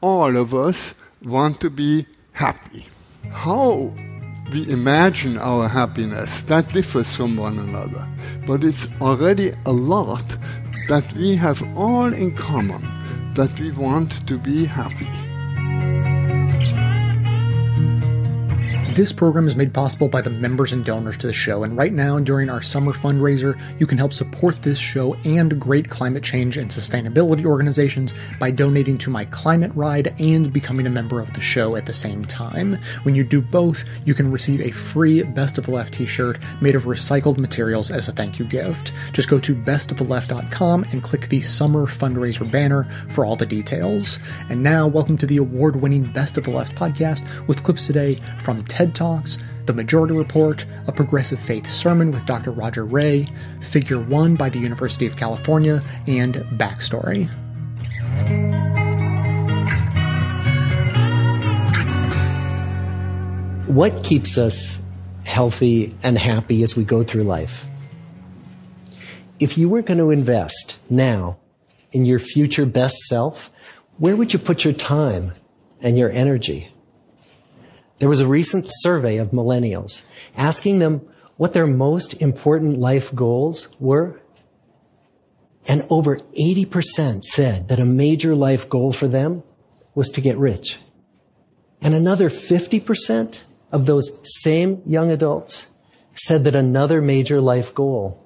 all of us want to be happy. How we imagine our happiness, that differs from one another. But it's already a lot that we have all in common that we want to be happy. This program is made possible by the members and donors to the show, and right now, during our summer fundraiser, you can help support this show and great climate change and sustainability organizations by donating to my climate ride and becoming a member of the show at the same time. When you do both, you can receive a free Best of the Left t shirt made of recycled materials as a thank you gift. Just go to bestoftheleft.com and click the summer fundraiser banner for all the details. And now, welcome to the award winning Best of the Left podcast with clips today from TED TED Talks, The Majority Report, a progressive faith sermon with Dr. Roger Ray, Figure 1 by the University of California, and Backstory. What keeps us healthy and happy as we go through life? If you were going to invest now in your future best self, where would you put your time and your energy? There was a recent survey of millennials asking them what their most important life goals were. And over 80% said that a major life goal for them was to get rich. And another 50% of those same young adults said that another major life goal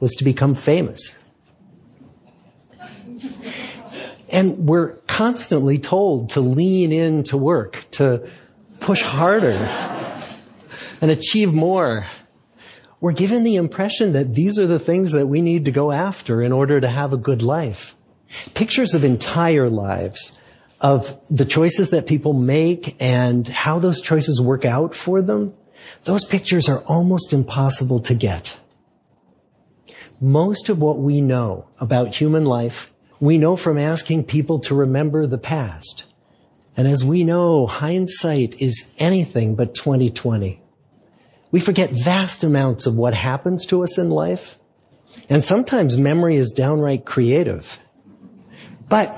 was to become famous. And we're constantly told to lean into work, to push harder and achieve more. We're given the impression that these are the things that we need to go after in order to have a good life. Pictures of entire lives, of the choices that people make and how those choices work out for them, those pictures are almost impossible to get. Most of what we know about human life, we know from asking people to remember the past. And as we know, hindsight is anything but 2020. We forget vast amounts of what happens to us in life. And sometimes memory is downright creative. But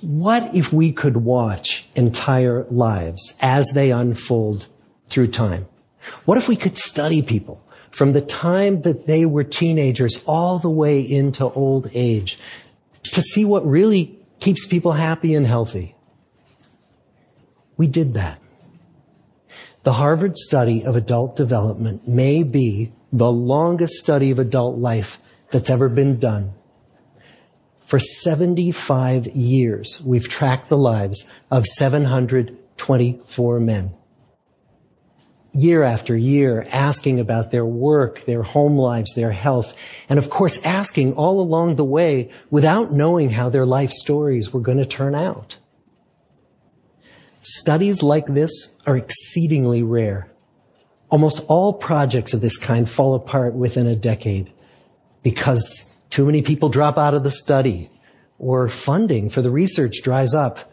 what if we could watch entire lives as they unfold through time? What if we could study people from the time that they were teenagers all the way into old age to see what really keeps people happy and healthy? We did that. The Harvard study of adult development may be the longest study of adult life that's ever been done. For 75 years, we've tracked the lives of 724 men. Year after year, asking about their work, their home lives, their health, and of course asking all along the way without knowing how their life stories were going to turn out. Studies like this are exceedingly rare. Almost all projects of this kind fall apart within a decade because too many people drop out of the study or funding for the research dries up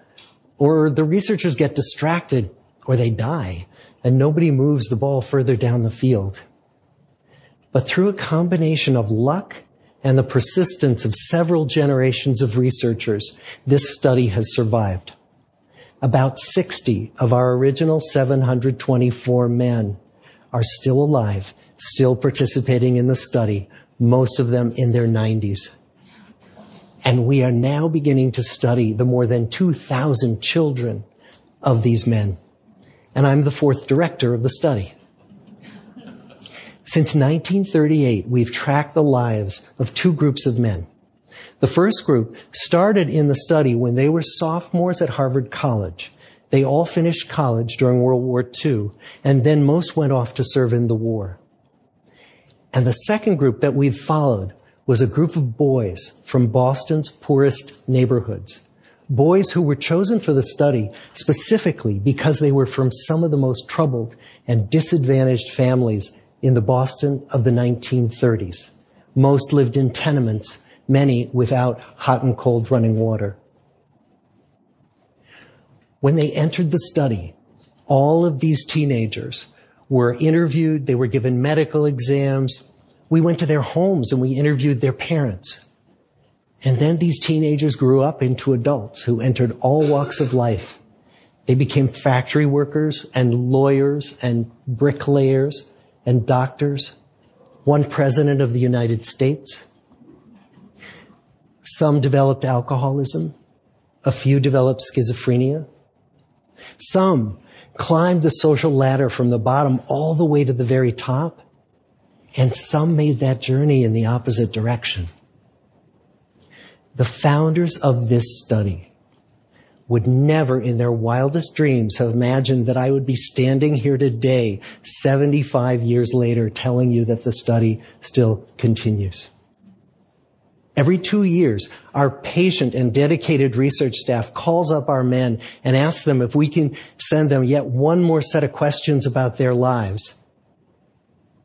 or the researchers get distracted or they die and nobody moves the ball further down the field. But through a combination of luck and the persistence of several generations of researchers, this study has survived. About 60 of our original 724 men are still alive, still participating in the study, most of them in their 90s. And we are now beginning to study the more than 2,000 children of these men. And I'm the fourth director of the study. Since 1938, we've tracked the lives of two groups of men. The first group started in the study when they were sophomores at Harvard College. They all finished college during World War II, and then most went off to serve in the war. And the second group that we've followed was a group of boys from Boston's poorest neighborhoods. Boys who were chosen for the study specifically because they were from some of the most troubled and disadvantaged families in the Boston of the 1930s. Most lived in tenements many without hot and cold running water. When they entered the study, all of these teenagers were interviewed, they were given medical exams. We went to their homes and we interviewed their parents. And then these teenagers grew up into adults who entered all walks of life. They became factory workers and lawyers and bricklayers and doctors. One president of the United States. Some developed alcoholism. A few developed schizophrenia. Some climbed the social ladder from the bottom all the way to the very top. And some made that journey in the opposite direction. The founders of this study would never in their wildest dreams have imagined that I would be standing here today, 75 years later, telling you that the study still continues. Every two years, our patient and dedicated research staff calls up our men and asks them if we can send them yet one more set of questions about their lives.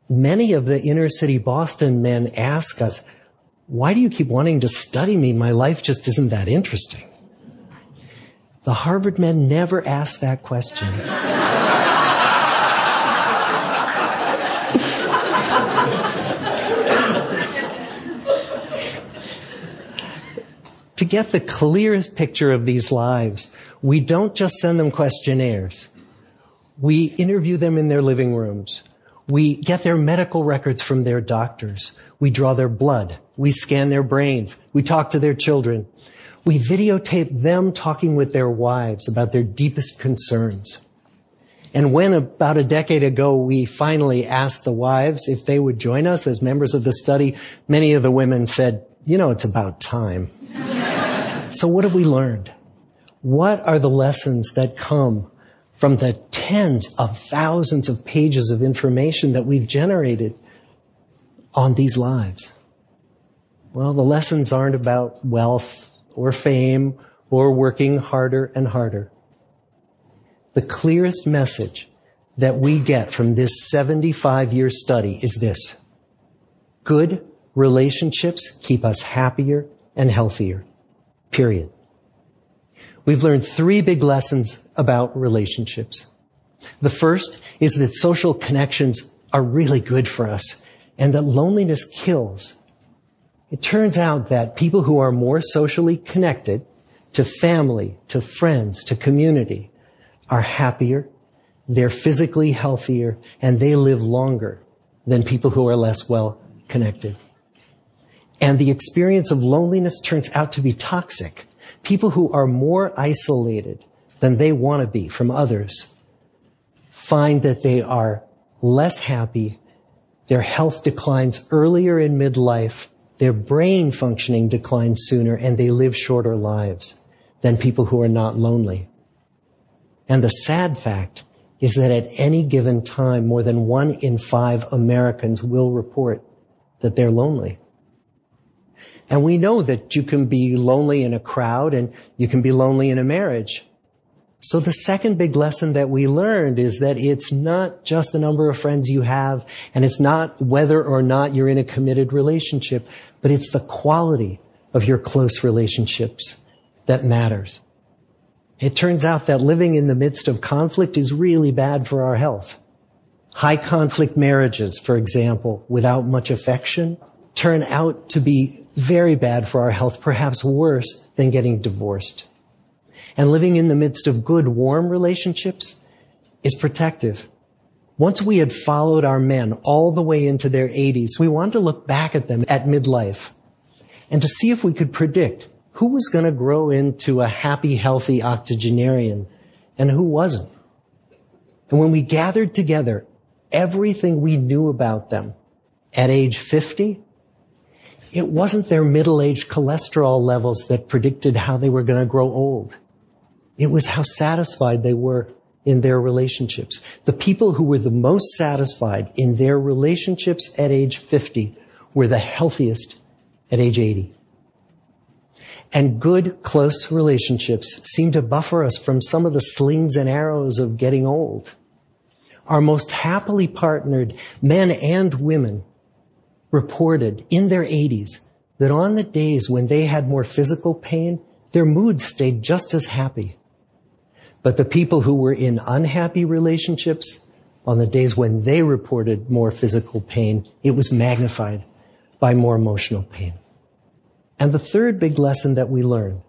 Many of the inner city Boston men ask us, why do you keep wanting to study me? My life just isn't that interesting. The Harvard men never ask that question. Get the clearest picture of these lives, we don't just send them questionnaires. We interview them in their living rooms. We get their medical records from their doctors. We draw their blood. We scan their brains. We talk to their children. We videotape them talking with their wives about their deepest concerns. And when about a decade ago we finally asked the wives if they would join us as members of the study, many of the women said, you know, it's about time. So what have we learned? What are the lessons that come from the tens of thousands of pages of information that we've generated on these lives? Well, the lessons aren't about wealth or fame or working harder and harder. The clearest message that we get from this 75 year study is this. Good relationships keep us happier and healthier. Period. We've learned three big lessons about relationships. The first is that social connections are really good for us and that loneliness kills. It turns out that people who are more socially connected to family, to friends, to community are happier, they're physically healthier, and they live longer than people who are less well connected. And the experience of loneliness turns out to be toxic people who are more isolated than they want to be from others find that they are less happy, their health declines earlier in midlife, their brain functioning declines sooner, and they live shorter lives than people who are not lonely. And the sad fact is that at any given time, more than one in five Americans will report that they're lonely. And we know that you can be lonely in a crowd and you can be lonely in a marriage. So the second big lesson that we learned is that it's not just the number of friends you have and it's not whether or not you're in a committed relationship, but it's the quality of your close relationships that matters. It turns out that living in the midst of conflict is really bad for our health. High conflict marriages, for example, without much affection, turn out to be very bad for our health, perhaps worse than getting divorced. And living in the midst of good, warm relationships is protective. Once we had followed our men all the way into their 80s, we wanted to look back at them at midlife and to see if we could predict who was going to grow into a happy, healthy octogenarian and who wasn't. And when we gathered together everything we knew about them at age 50, it wasn't their middle-aged cholesterol levels that predicted how they were going to grow old. It was how satisfied they were in their relationships. The people who were the most satisfied in their relationships at age 50 were the healthiest at age 80. And good, close relationships seem to buffer us from some of the slings and arrows of getting old. Our most happily partnered men and women reported in their 80s that on the days when they had more physical pain, their moods stayed just as happy. But the people who were in unhappy relationships, on the days when they reported more physical pain, it was magnified by more emotional pain. And the third big lesson that we learn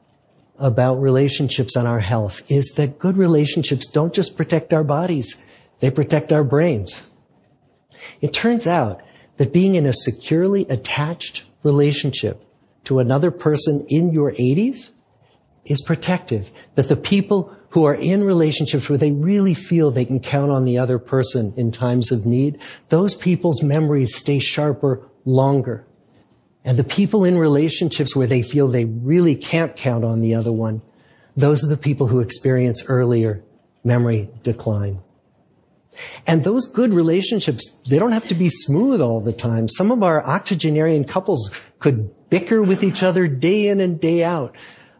about relationships and our health is that good relationships don't just protect our bodies, they protect our brains. It turns out that being in a securely attached relationship to another person in your 80s is protective. That the people who are in relationships where they really feel they can count on the other person in times of need, those people's memories stay sharper longer. And the people in relationships where they feel they really can't count on the other one, those are the people who experience earlier memory decline. And those good relationships, they don't have to be smooth all the time. Some of our octogenarian couples could bicker with each other day in and day out.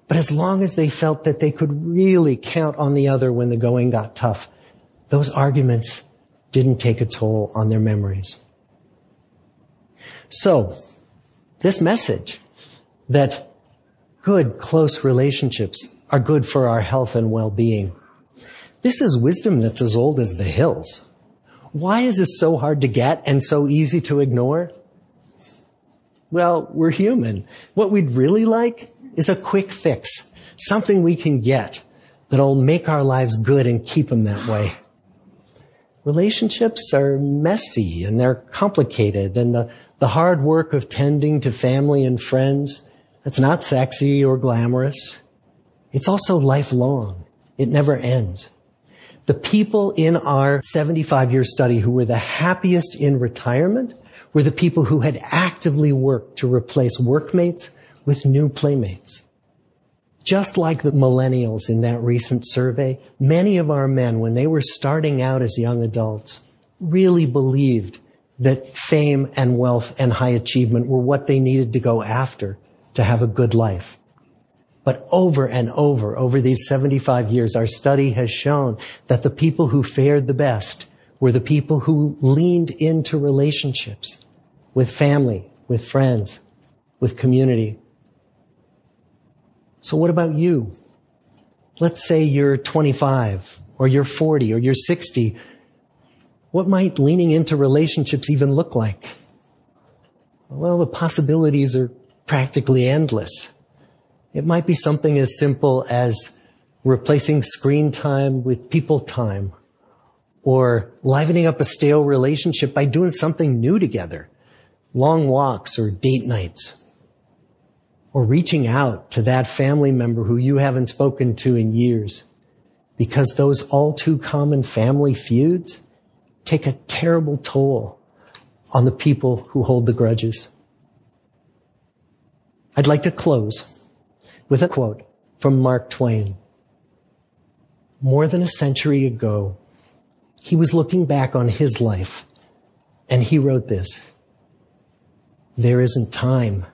But as long as they felt that they could really count on the other when the going got tough, those arguments didn't take a toll on their memories. So, this message that good, close relationships are good for our health and well-being. This is wisdom that's as old as the hills. Why is this so hard to get and so easy to ignore? Well, we're human. What we'd really like is a quick fix, something we can get that'll make our lives good and keep them that way. Relationships are messy and they're complicated and the, the hard work of tending to family and friends, that's not sexy or glamorous. It's also lifelong. It never ends. The people in our 75 year study who were the happiest in retirement were the people who had actively worked to replace workmates with new playmates. Just like the millennials in that recent survey, many of our men, when they were starting out as young adults, really believed that fame and wealth and high achievement were what they needed to go after to have a good life. But over and over, over these 75 years, our study has shown that the people who fared the best were the people who leaned into relationships with family, with friends, with community. So what about you? Let's say you're 25 or you're 40 or you're 60. What might leaning into relationships even look like? Well, the possibilities are practically endless. It might be something as simple as replacing screen time with people time or livening up a stale relationship by doing something new together. Long walks or date nights. Or reaching out to that family member who you haven't spoken to in years. Because those all too common family feuds take a terrible toll on the people who hold the grudges. I'd like to close with a quote from Mark Twain. More than a century ago, he was looking back on his life and he wrote this. There isn't time.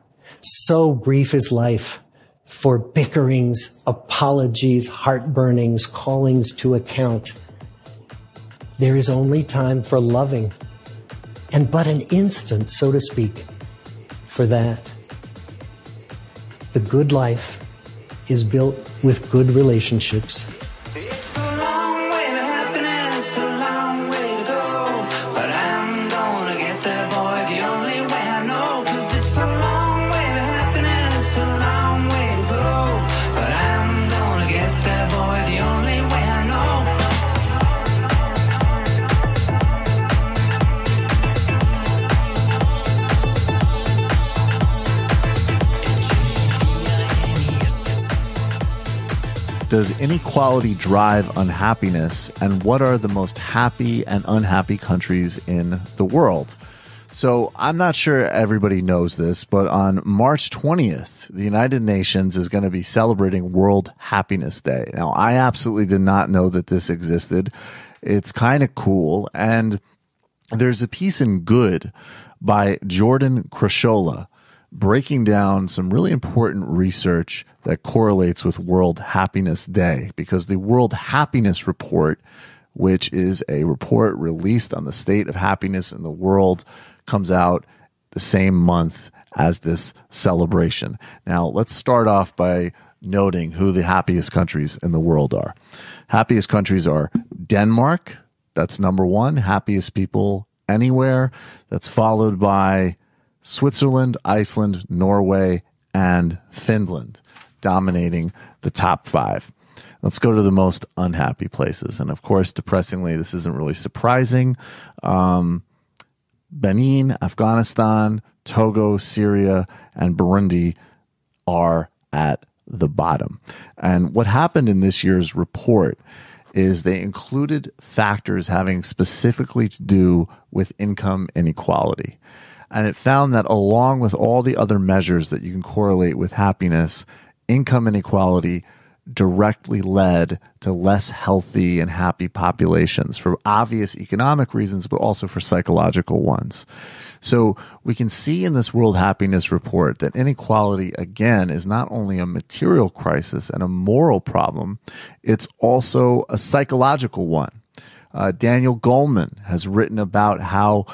So brief is life for bickerings, apologies, heartburnings, callings to account. There is only time for loving and but an instant, so to speak, for that. The good life is built with good relationships Does inequality drive unhappiness? And what are the most happy and unhappy countries in the world? So I'm not sure everybody knows this, but on March 20th, the United Nations is going to be celebrating World Happiness Day. Now, I absolutely did not know that this existed. It's kind of cool. And there's a piece in Good by Jordan Crucchiola breaking down some really important research that correlates with World Happiness Day because the World Happiness Report, which is a report released on the state of happiness in the world, comes out the same month as this celebration. Now, let's start off by noting who the happiest countries in the world are. Happiest countries are Denmark, that's number one, happiest people anywhere. That's followed by Switzerland, Iceland, Norway, and Finland, dominating the top five. Let's go to the most unhappy places. And of course, depressingly, this isn't really surprising. Um, Benin, Afghanistan, Togo, Syria, and Burundi are at the bottom. And what happened in this year's report is they included factors having specifically to do with income inequality. And it found that along with all the other measures that you can correlate with happiness, income inequality directly led to less healthy and happy populations for obvious economic reasons, but also for psychological ones. So we can see in this World Happiness Report that inequality, again, is not only a material crisis and a moral problem, it's also a psychological one. Uh, Daniel Goleman has written about how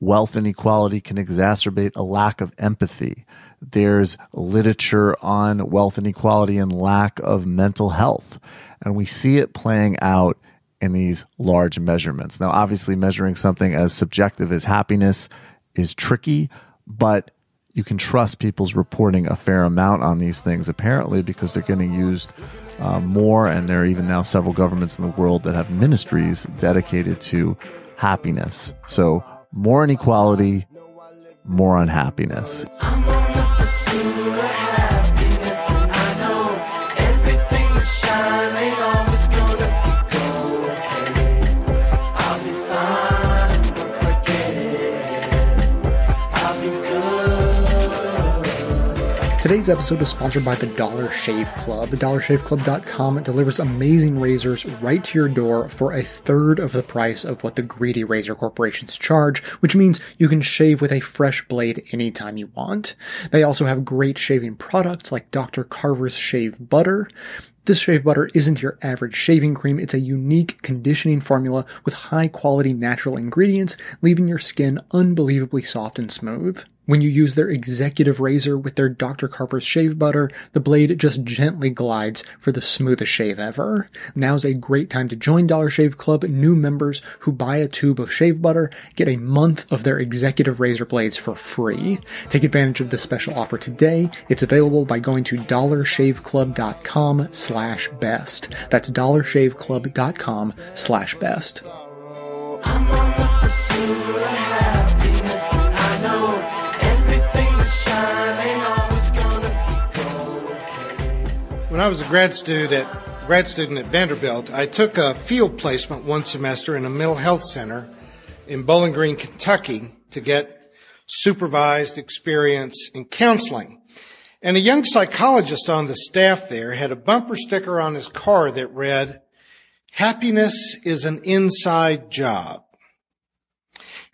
wealth inequality can exacerbate a lack of empathy. There's literature on wealth inequality and lack of mental health. And we see it playing out in these large measurements. Now, obviously, measuring something as subjective as happiness is tricky, but you can trust people's reporting a fair amount on these things, apparently, because they're getting used uh, more. And there are even now several governments in the world that have ministries dedicated to happiness. So, more inequality, more unhappiness. Today's episode is sponsored by the Dollar Shave Club. DollarShaveClub.com delivers amazing razors right to your door for a third of the price of what the greedy razor corporations charge, which means you can shave with a fresh blade anytime you want. They also have great shaving products like Dr. Carver's Shave Butter. This shave butter isn't your average shaving cream. It's a unique conditioning formula with high quality natural ingredients, leaving your skin unbelievably soft and smooth. When you use their executive razor with their Dr. Carver's shave butter, the blade just gently glides for the smoothest shave ever. Now's a great time to join Dollar Shave Club. New members who buy a tube of shave butter get a month of their executive razor blades for free. Take advantage of this special offer today. It's available by going to dollarshaveclub.com slash best. That's dollarshaveclub.com slash best. When I was a grad student at grad student at Vanderbilt, I took a field placement one semester in a mental health center in Bowling Green, Kentucky to get supervised experience in counseling. And a young psychologist on the staff there had a bumper sticker on his car that read, happiness is an inside job.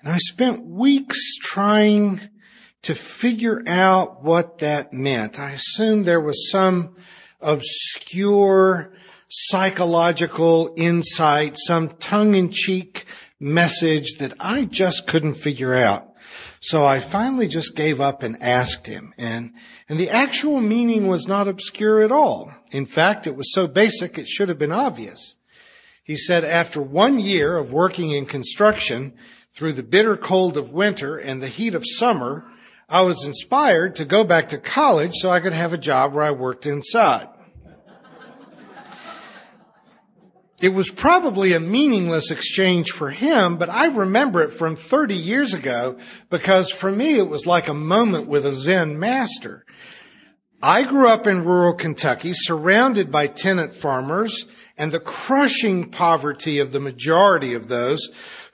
And I spent weeks trying to figure out what that meant. I assumed there was some obscure psychological insight, some tongue-in-cheek message that I just couldn't figure out. So I finally just gave up and asked him. And, and the actual meaning was not obscure at all. In fact, it was so basic it should have been obvious. He said, after one year of working in construction through the bitter cold of winter and the heat of summer, I was inspired to go back to college so I could have a job where I worked inside. It was probably a meaningless exchange for him, but I remember it from 30 years ago because for me it was like a moment with a Zen master. I grew up in rural Kentucky surrounded by tenant farmers and the crushing poverty of the majority of those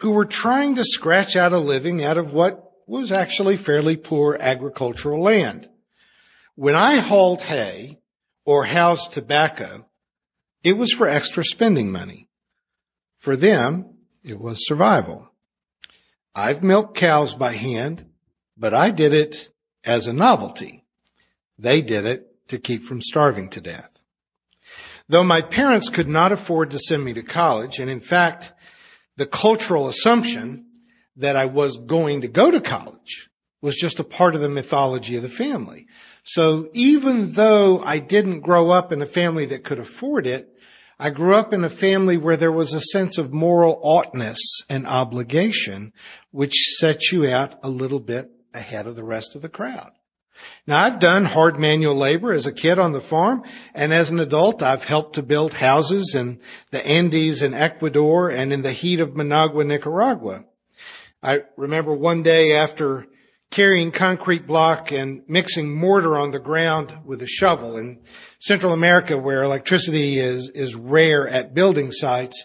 who were trying to scratch out a living out of what was actually fairly poor agricultural land. When I hauled hay or housed tobacco, it was for extra spending money. For them, it was survival. I've milked cows by hand, but I did it as a novelty. They did it to keep from starving to death. Though my parents could not afford to send me to college, and in fact, the cultural assumption that I was going to go to college was just a part of the mythology of the family. So even though I didn't grow up in a family that could afford it, I grew up in a family where there was a sense of moral oughtness and obligation, which set you out a little bit ahead of the rest of the crowd. Now I've done hard manual labor as a kid on the farm and as an adult I've helped to build houses in the Andes in Ecuador and in the heat of Managua, Nicaragua. I remember one day after carrying concrete block and mixing mortar on the ground with a shovel in Central America where electricity is, is rare at building sites.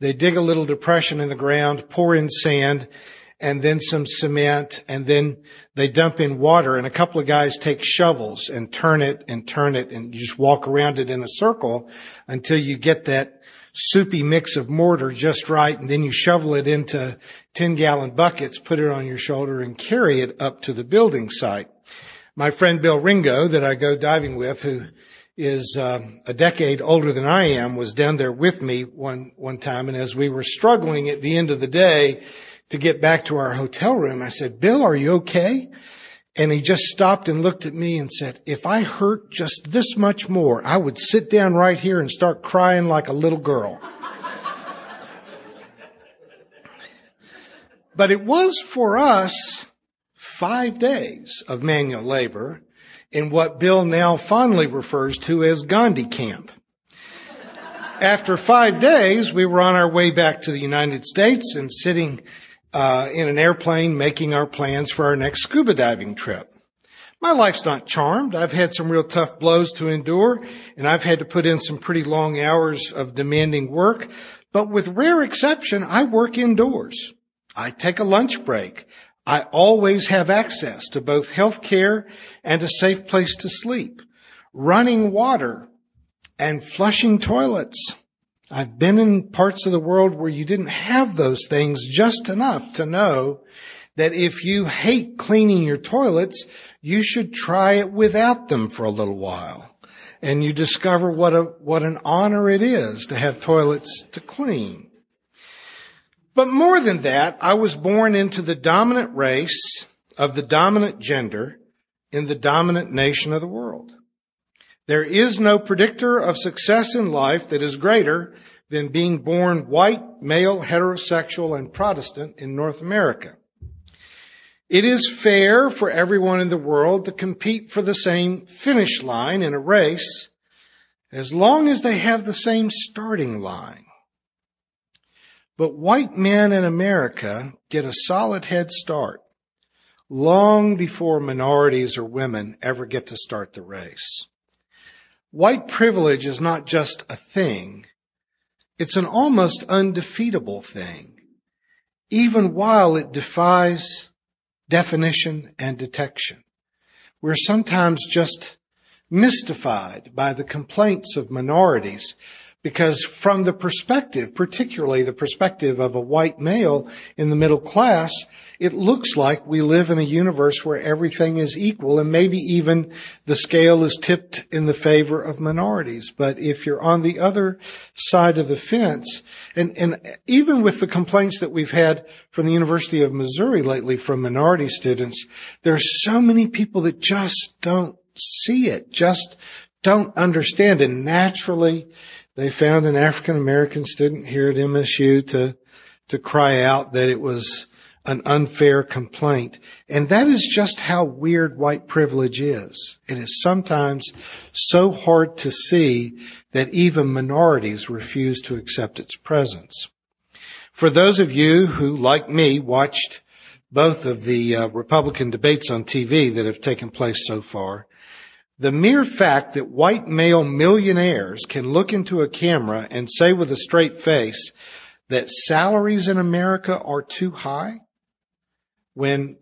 They dig a little depression in the ground, pour in sand, and then some cement, and then they dump in water, and a couple of guys take shovels and turn it and turn it, and you just walk around it in a circle until you get that soupy mix of mortar just right, and then you shovel it into 10 gallon buckets, put it on your shoulder, and carry it up to the building site. My friend Bill Ringo, that I go diving with, who is um, a decade older than I am, was down there with me one one time, and as we were struggling at the end of the day to get back to our hotel room, I said, "Bill, are you okay?" And he just stopped and looked at me and said, "If I hurt just this much more, I would sit down right here and start crying like a little girl." but it was for us five days of manual labor in what Bill now fondly refers to as Gandhi camp. After five days, we were on our way back to the United States and sitting uh, in an airplane making our plans for our next scuba diving trip. My life's not charmed. I've had some real tough blows to endure, and I've had to put in some pretty long hours of demanding work. But with rare exception, I work indoors. I take a lunch break. I always have access to both health care and a safe place to sleep, running water and flushing toilets. I've been in parts of the world where you didn't have those things just enough to know that if you hate cleaning your toilets, you should try it without them for a little while. And you discover what a, what an honor it is to have toilets to clean. But more than that, I was born into the dominant race of the dominant gender in the dominant nation of the world. There is no predictor of success in life that is greater than being born white, male, heterosexual, and Protestant in North America. It is fair for everyone in the world to compete for the same finish line in a race as long as they have the same starting line. But white men in America get a solid head start long before minorities or women ever get to start the race. White privilege is not just a thing. It's an almost undefeatable thing, even while it defies definition and detection. We're sometimes just mystified by the complaints of minorities because from the perspective, particularly the perspective of a white male in the middle class, it looks like we live in a universe where everything is equal and maybe even the scale is tipped in the favor of minorities. But if you're on the other side of the fence, and, and even with the complaints that we've had from the University of Missouri lately from minority students, there are so many people that just don't see it, just don't understand. And naturally, they found an African American student here at MSU to, to cry out that it was an unfair complaint. And that is just how weird white privilege is. It is sometimes so hard to see that even minorities refuse to accept its presence. For those of you who, like me, watched both of the uh, Republican debates on TV that have taken place so far, the mere fact that white male millionaires can look into a camera and say with a straight face that salaries in America are too high, when,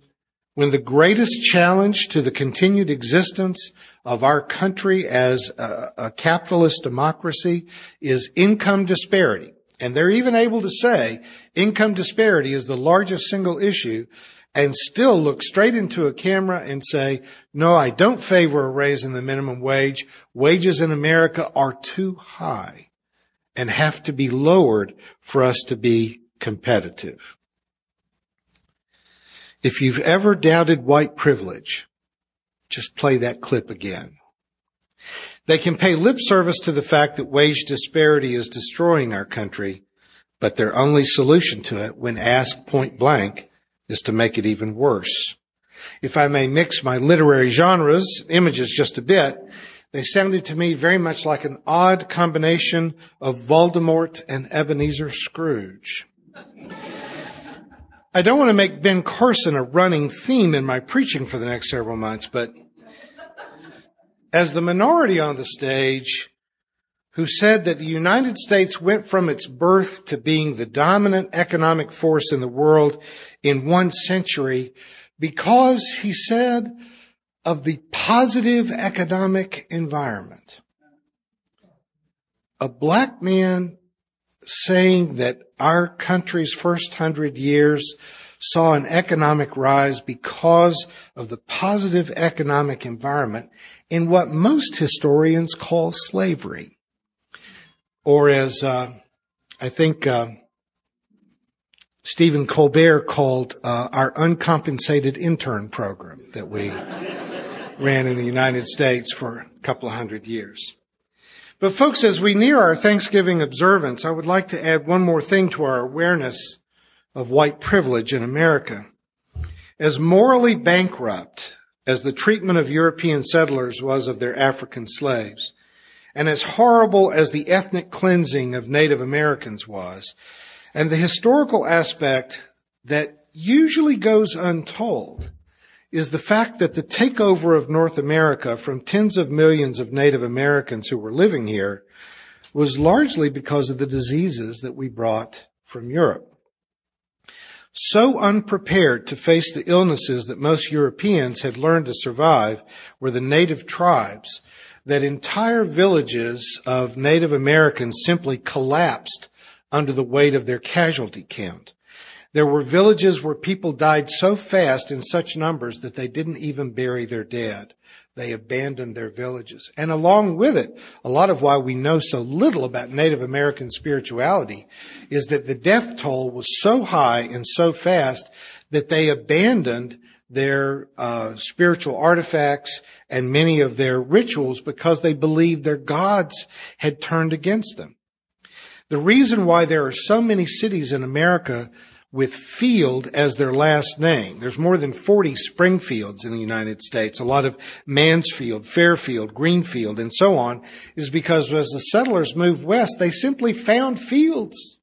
when the greatest challenge to the continued existence of our country as a, a capitalist democracy is income disparity, and they're even able to say income disparity is the largest single issue and still look straight into a camera and say, no, I don't favor a raise in the minimum wage. Wages in America are too high and have to be lowered for us to be competitive. If you've ever doubted white privilege, just play that clip again. They can pay lip service to the fact that wage disparity is destroying our country, but their only solution to it when asked point blank is to make it even worse. If I may mix my literary genres, images just a bit, they sounded to me very much like an odd combination of Voldemort and Ebenezer Scrooge. I don't want to make Ben Carson a running theme in my preaching for the next several months, but as the minority on the stage who said that the United States went from its birth to being the dominant economic force in the world in one century because he said of the positive economic environment. A black man saying that our country's first hundred years saw an economic rise because of the positive economic environment in what most historians call slavery. Or as uh, I think uh, Stephen Colbert called uh, our uncompensated intern program that we ran in the United States for a couple of hundred years. But folks, as we near our Thanksgiving observance, I would like to add one more thing to our awareness of white privilege in America. As morally bankrupt as the treatment of European settlers was of their African slaves, and as horrible as the ethnic cleansing of Native Americans was, and the historical aspect that usually goes untold is the fact that the takeover of North America from tens of millions of Native Americans who were living here was largely because of the diseases that we brought from Europe. So unprepared to face the illnesses that most Europeans had learned to survive were the native tribes that entire villages of Native Americans simply collapsed under the weight of their casualty count. There were villages where people died so fast in such numbers that they didn't even bury their dead. They abandoned their villages. And along with it, a lot of why we know so little about Native American spirituality is that the death toll was so high and so fast that they abandoned their uh, spiritual artifacts and many of their rituals because they believed their gods had turned against them. The reason why there are so many cities in America with Field as their last name. There's more than 40 Springfields in the United States, a lot of Mansfield, Fairfield, Greenfield, and so on, is because as the settlers moved west, they simply found fields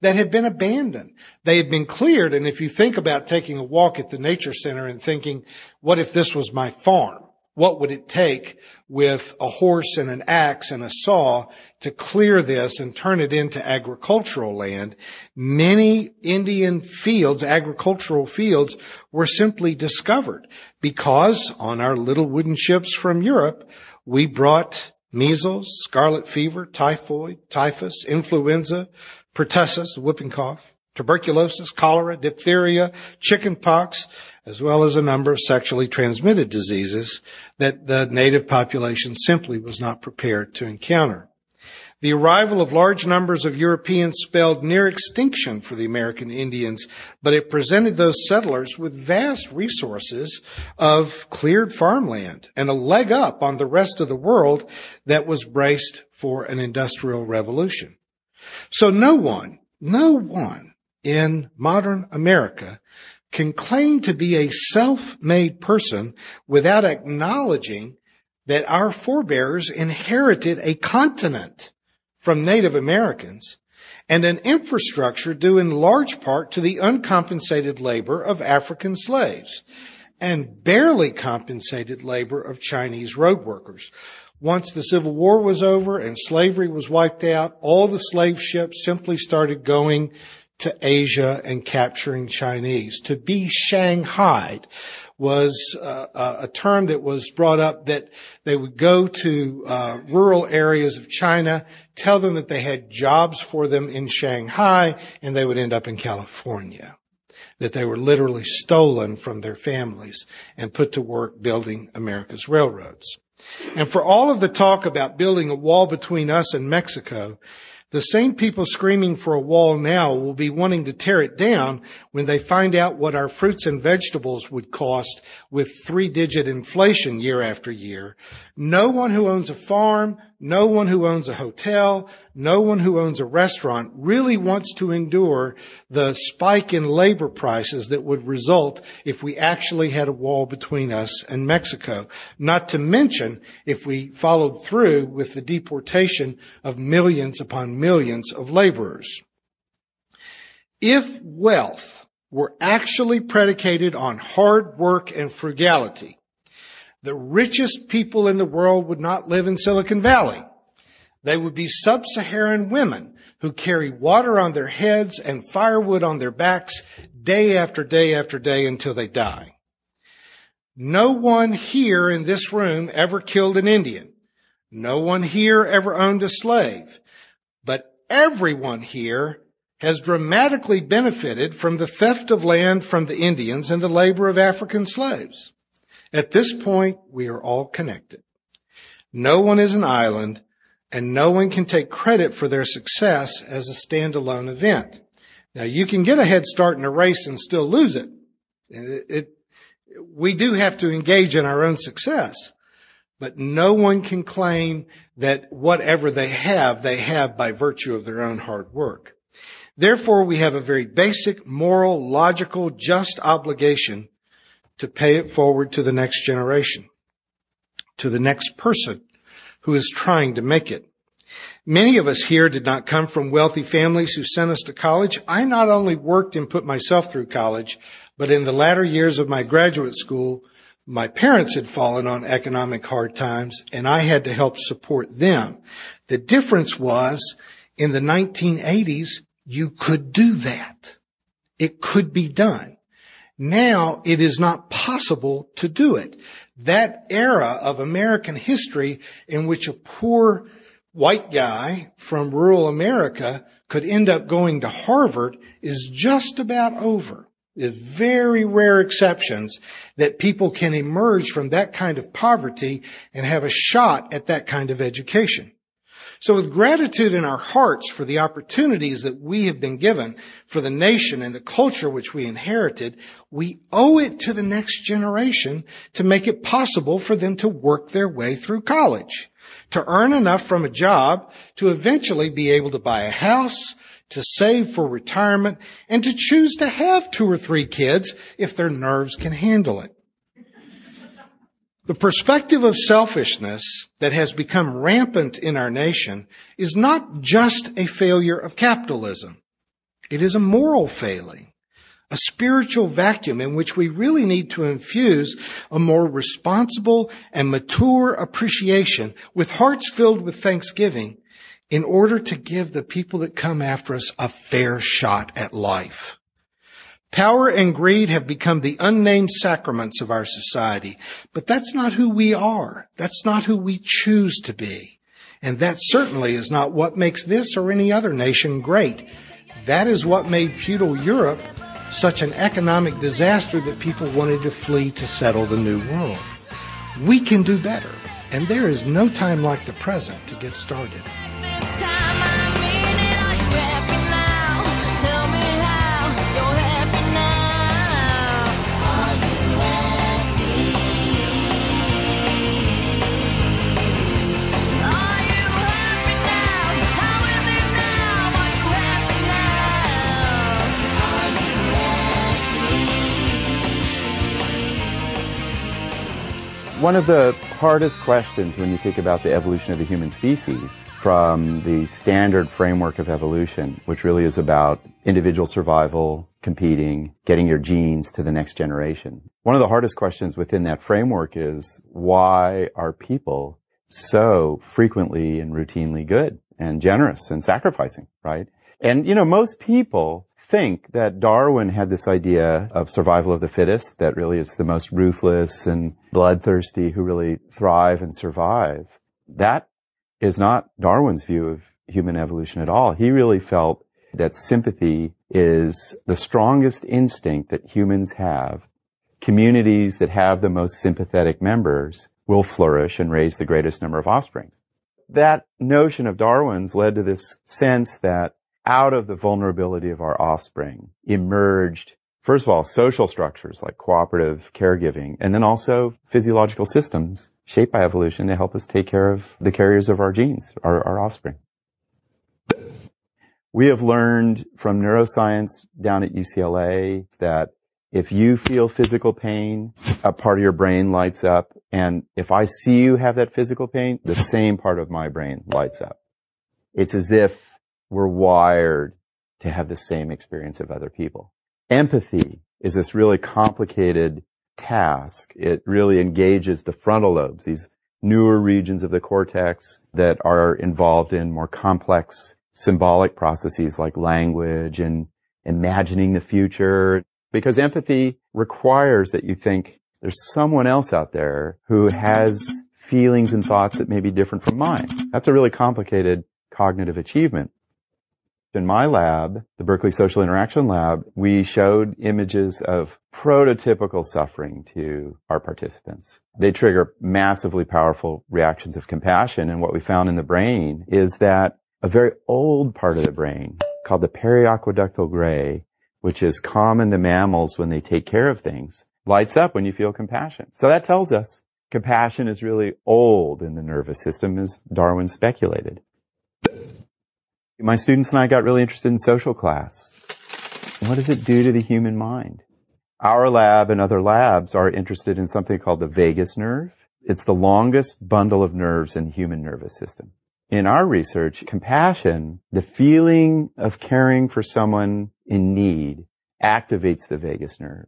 that had been abandoned. They had been cleared, and if you think about taking a walk at the nature center and thinking, what if this was my farm? What would it take with a horse and an axe and a saw to clear this and turn it into agricultural land? Many Indian fields, agricultural fields, were simply discovered because on our little wooden ships from Europe, we brought measles, scarlet fever, typhoid, typhus, influenza, pertussis, whooping cough, tuberculosis, cholera, diphtheria, chickenpox, as well as a number of sexually transmitted diseases that the native population simply was not prepared to encounter. The arrival of large numbers of Europeans spelled near extinction for the American Indians, but it presented those settlers with vast resources of cleared farmland and a leg up on the rest of the world that was braced for an industrial revolution. So no one, no one in modern America can claim to be a self-made person without acknowledging that our forebears inherited a continent from Native Americans and an infrastructure due in large part to the uncompensated labor of African slaves and barely compensated labor of Chinese road workers. Once the Civil War was over and slavery was wiped out, all the slave ships simply started going to Asia and capturing Chinese. To be shanghaied was uh, a term that was brought up that they would go to uh, rural areas of China, tell them that they had jobs for them in Shanghai, and they would end up in California. That they were literally stolen from their families and put to work building America's railroads. And for all of the talk about building a wall between us and Mexico, the same people screaming for a wall now will be wanting to tear it down when they find out what our fruits and vegetables would cost with three digit inflation year after year. No one who owns a farm, no one who owns a hotel, no one who owns a restaurant really wants to endure the spike in labor prices that would result if we actually had a wall between us and Mexico. Not to mention if we followed through with the deportation of millions upon millions of laborers. If wealth were actually predicated on hard work and frugality, the richest people in the world would not live in Silicon Valley. They would be sub-Saharan women who carry water on their heads and firewood on their backs day after day after day until they die. No one here in this room ever killed an Indian. No one here ever owned a slave. But everyone here has dramatically benefited from the theft of land from the Indians and the labor of African slaves. At this point, we are all connected. No one is an island and no one can take credit for their success as a standalone event. Now you can get a head start in a race and still lose it. it, it we do have to engage in our own success, but no one can claim that whatever they have, they have by virtue of their own hard work. Therefore, we have a very basic, moral, logical, just obligation to pay it forward to the next generation, to the next person who is trying to make it. Many of us here did not come from wealthy families who sent us to college. I not only worked and put myself through college, but in the latter years of my graduate school, my parents had fallen on economic hard times and I had to help support them. The difference was in the 1980s, you could do that. It could be done. Now it is not possible to do it. That era of American history in which a poor white guy from rural America could end up going to Harvard is just about over. There's very rare exceptions that people can emerge from that kind of poverty and have a shot at that kind of education. So with gratitude in our hearts for the opportunities that we have been given for the nation and the culture which we inherited, we owe it to the next generation to make it possible for them to work their way through college, to earn enough from a job to eventually be able to buy a house, to save for retirement, and to choose to have two or three kids if their nerves can handle it. The perspective of selfishness that has become rampant in our nation is not just a failure of capitalism. It is a moral failing, a spiritual vacuum in which we really need to infuse a more responsible and mature appreciation with hearts filled with thanksgiving in order to give the people that come after us a fair shot at life. Power and greed have become the unnamed sacraments of our society, but that's not who we are. That's not who we choose to be. And that certainly is not what makes this or any other nation great. That is what made feudal Europe such an economic disaster that people wanted to flee to settle the new world. We can do better, and there is no time like the present to get started. One of the hardest questions when you think about the evolution of the human species from the standard framework of evolution, which really is about individual survival, competing, getting your genes to the next generation. One of the hardest questions within that framework is why are people so frequently and routinely good and generous and sacrificing, right? And, you know, most people think that Darwin had this idea of survival of the fittest, that really it's the most ruthless and bloodthirsty who really thrive and survive. That is not Darwin's view of human evolution at all. He really felt that sympathy is the strongest instinct that humans have. Communities that have the most sympathetic members will flourish and raise the greatest number of offspring. That notion of Darwin's led to this sense that out of the vulnerability of our offspring emerged First of all, social structures like cooperative caregiving, and then also physiological systems shaped by evolution to help us take care of the carriers of our genes, our, our offspring. We have learned from neuroscience down at UCLA that if you feel physical pain, a part of your brain lights up. And if I see you have that physical pain, the same part of my brain lights up. It's as if we're wired to have the same experience of other people. Empathy is this really complicated task. It really engages the frontal lobes, these newer regions of the cortex that are involved in more complex symbolic processes like language and imagining the future. Because empathy requires that you think there's someone else out there who has feelings and thoughts that may be different from mine. That's a really complicated cognitive achievement. In my lab, the Berkeley Social Interaction Lab, we showed images of prototypical suffering to our participants. They trigger massively powerful reactions of compassion. And what we found in the brain is that a very old part of the brain called the periaqueductal gray, which is common to mammals when they take care of things, lights up when you feel compassion. So that tells us compassion is really old in the nervous system as Darwin speculated. My students and I got really interested in social class. What does it do to the human mind? Our lab and other labs are interested in something called the vagus nerve. It's the longest bundle of nerves in the human nervous system. In our research, compassion, the feeling of caring for someone in need, activates the vagus nerve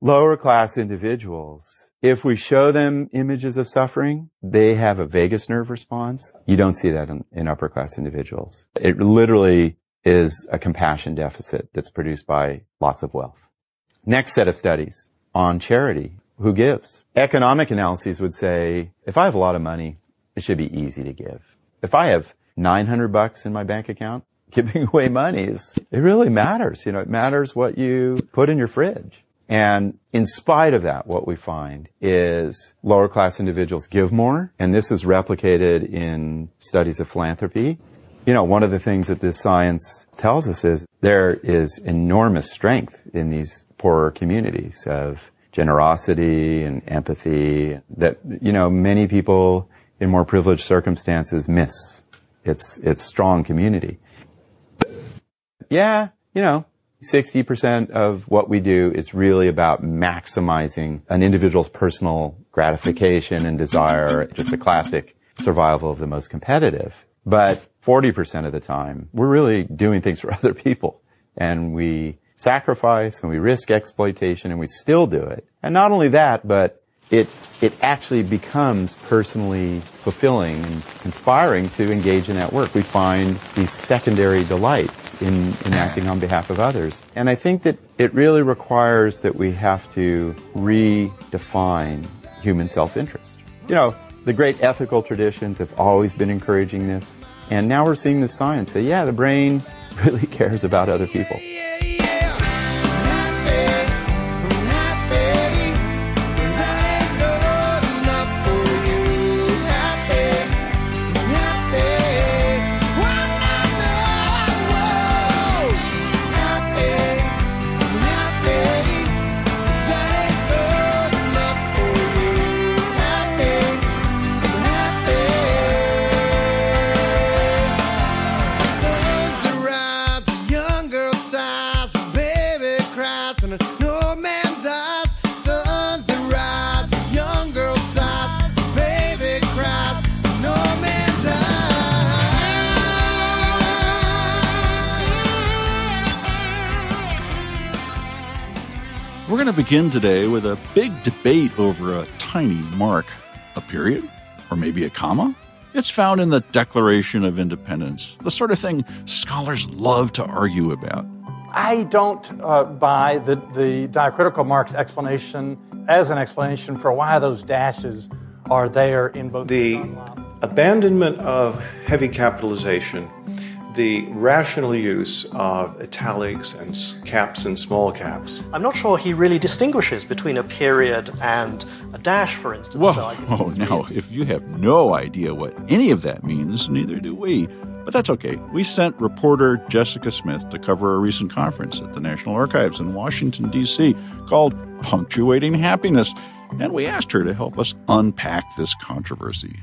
lower class individuals, if we show them images of suffering, they have a vagus nerve response. You don't see that in, in, upper class individuals. It literally is a compassion deficit that's produced by lots of wealth. Next set of studies on charity. Who gives? Economic analyses would say, if I have a lot of money, it should be easy to give. If I have 900 bucks in my bank account, giving away money is, it really matters. You know, it matters what you put in your fridge. And in spite of that, what we find is lower class individuals give more, and this is replicated in studies of philanthropy. You know, one of the things that this science tells us is there is enormous strength in these poorer communities of generosity and empathy that, you know, many people in more privileged circumstances miss. It's, it's strong community. Yeah, you know, 60% of what we do is really about maximizing an individual's personal gratification and desire, just a classic survival of the most competitive. But 40% of the time, we're really doing things for other people. And we sacrifice and we risk exploitation and we still do it. And not only that, but it, it actually becomes personally fulfilling and inspiring to engage in that work. We find these secondary delights in, in acting on behalf of others. And I think that it really requires that we have to redefine human self-interest. You know, the great ethical traditions have always been encouraging this. And now we're seeing the science say, yeah, the brain really cares about other people. Going to begin today with a big debate over a tiny mark, a period, or maybe a comma. It's found in the Declaration of Independence, the sort of thing scholars love to argue about. I don't uh, buy the, the diacritical marks explanation as an explanation for why those dashes are there in both. The abandonment of heavy capitalization the rational use of italics and caps and small caps. I'm not sure he really distinguishes between a period and a dash, for instance. Whoa, so oh, now, if you have no idea what any of that means, neither do we. But that's okay. We sent reporter Jessica Smith to cover a recent conference at the National Archives in Washington, D.C. called Punctuating Happiness, and we asked her to help us unpack this controversy.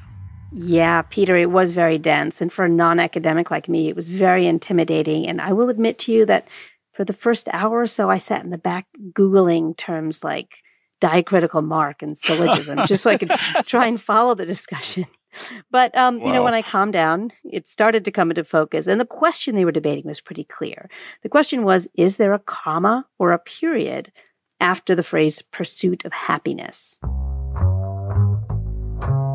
Yeah, Peter, it was very dense. And for a non academic like me, it was very intimidating. And I will admit to you that for the first hour or so, I sat in the back Googling terms like diacritical mark and syllogism, just so I could try and follow the discussion. But, um, wow. you know, when I calmed down, it started to come into focus. And the question they were debating was pretty clear. The question was Is there a comma or a period after the phrase pursuit of happiness?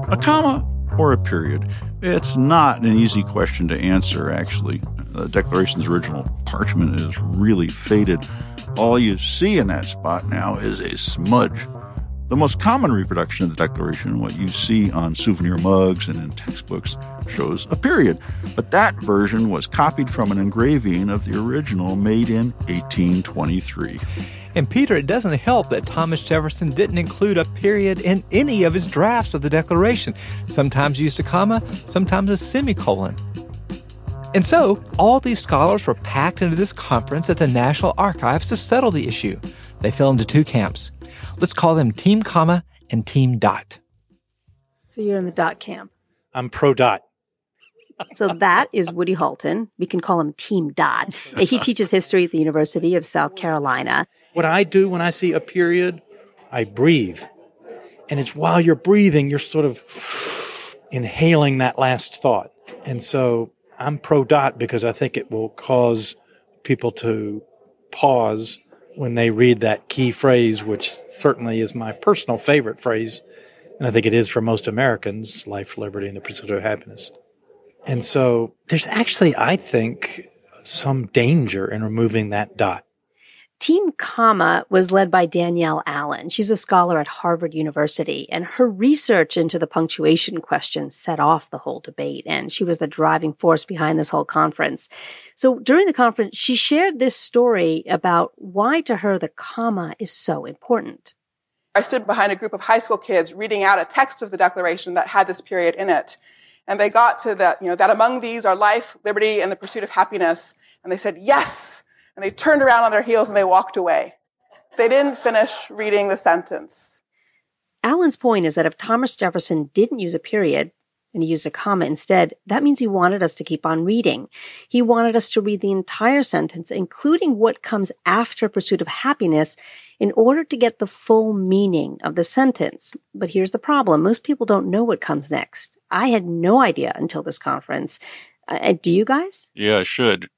A comma or a period? It's not an easy question to answer, actually. The Declaration's original parchment is really faded. All you see in that spot now is a smudge. The most common reproduction of the Declaration, what you see on souvenir mugs and in textbooks, shows a period. But that version was copied from an engraving of the original made in 1823. And Peter, it doesn't help that Thomas Jefferson didn't include a period in any of his drafts of the Declaration, sometimes used a comma, sometimes a semicolon. And so, all these scholars were packed into this conference at the National Archives to settle the issue. They fell into two camps. Let's call them Team Comma and Team Dot. So you're in the dot camp. I'm pro dot. So that is Woody Holton. We can call him Team Dot. He teaches history at the University of South Carolina. What I do when I see a period, I breathe. And it's while you're breathing, you're sort of inhaling that last thought. And so I'm pro dot because I think it will cause people to pause when they read that key phrase, which certainly is my personal favorite phrase. And I think it is for most Americans life, liberty, and the pursuit of happiness. And so there's actually, I think, some danger in removing that dot. Team Comma was led by Danielle Allen. She's a scholar at Harvard University, and her research into the punctuation question set off the whole debate, and she was the driving force behind this whole conference. So during the conference, she shared this story about why to her the comma is so important. I stood behind a group of high school kids reading out a text of the Declaration that had this period in it. And they got to that, you know, that among these are life, liberty, and the pursuit of happiness. And they said, yes. And they turned around on their heels and they walked away. They didn't finish reading the sentence. Allen's point is that if Thomas Jefferson didn't use a period and he used a comma instead, that means he wanted us to keep on reading. He wanted us to read the entire sentence, including what comes after pursuit of happiness, in order to get the full meaning of the sentence. But here's the problem. Most people don't know what comes next. I had no idea until this conference. Uh, do you guys? Yeah, I should.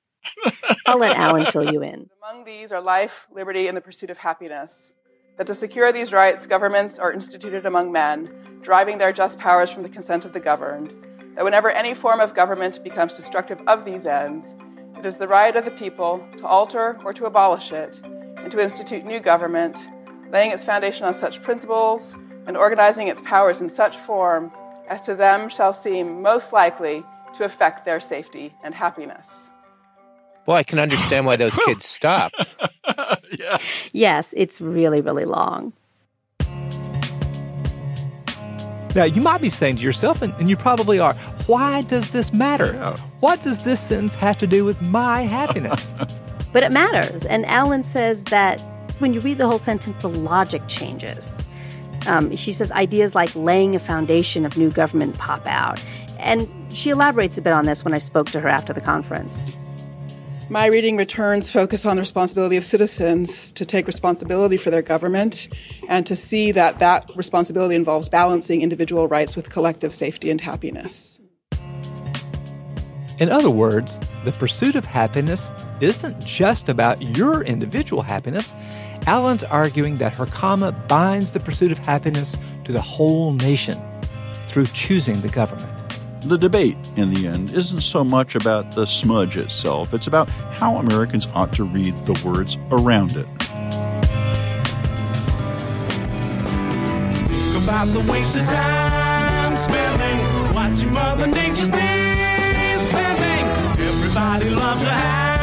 I'll let Allen fill you in. Among these are life, liberty, and the pursuit of happiness. That to secure these rights, governments are instituted among men, driving their just powers from the consent of the governed. That whenever any form of government becomes destructive of these ends, it is the right of the people to alter or to abolish it, and to institute new government, laying its foundation on such principles and organizing its powers in such form as to them shall seem most likely to affect their safety and happiness. Well, I can understand why those kids stop. yeah. Yes, it's really, really long. Now, you might be saying to yourself, and, and you probably are, why does this matter? Yeah. What does this sentence have to do with my happiness? but it matters. And Allen says that when you read the whole sentence, the logic changes. Um, she says ideas like laying a foundation of new government pop out. And she elaborates a bit on this when I spoke to her after the conference. My reading returns focus on the responsibility of citizens to take responsibility for their government and to see that that responsibility involves balancing individual rights with collective safety and happiness. In other words, the pursuit of happiness isn't just about your individual happiness. Allen's arguing that her comma binds the pursuit of happiness to the whole nation through choosing the government. The debate, in the end, isn't so much about the smudge itself, it's about how Americans ought to read the words around it. The waste of time spending, watching Mother Nature's days. Everybody loves a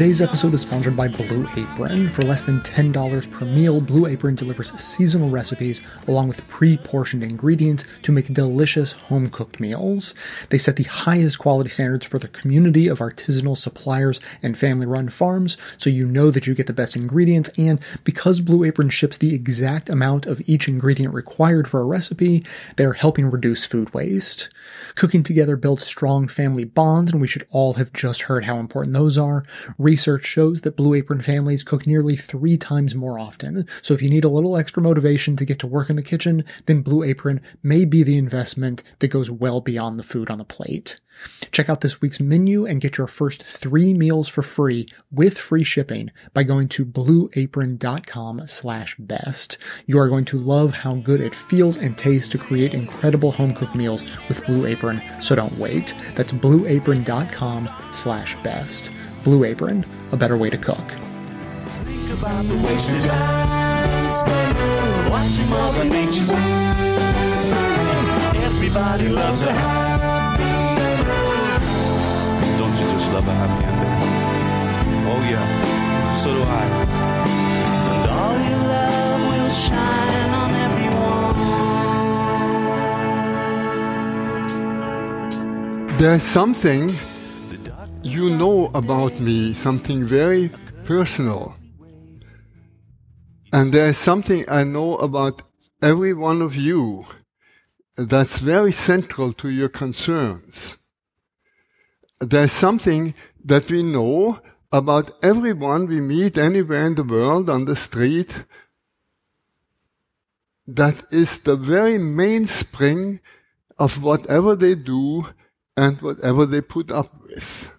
Today's episode is sponsored by Blue Apron. For less than $10 per meal, Blue Apron delivers seasonal recipes along with pre portioned ingredients to make delicious home cooked meals. They set the highest quality standards for the community of artisanal suppliers and family run farms, so you know that you get the best ingredients. And because Blue Apron ships the exact amount of each ingredient required for a recipe, they're helping reduce food waste. Cooking together builds strong family bonds, and we should all have just heard how important those are. Research shows that Blue Apron families cook nearly three times more often. So if you need a little extra motivation to get to work in the kitchen, then Blue Apron may be the investment that goes well beyond the food on the plate. Check out this week's menu and get your first three meals for free with free shipping by going to blueapron.com slash best. You are going to love how good it feels and tastes to create incredible home cooked meals with Blue Apron, so don't wait. That's blueapron.com slash best. Blue Apron, a better way to cook. Everybody loves a happy Don't you just love a happy ending? Oh yeah, so do I. And all your love will shine There's something you know about me, something very personal. And there's something I know about every one of you that's very central to your concerns. There's something that we know about everyone we meet anywhere in the world on the street that is the very mainspring of whatever they do and whatever they put up with.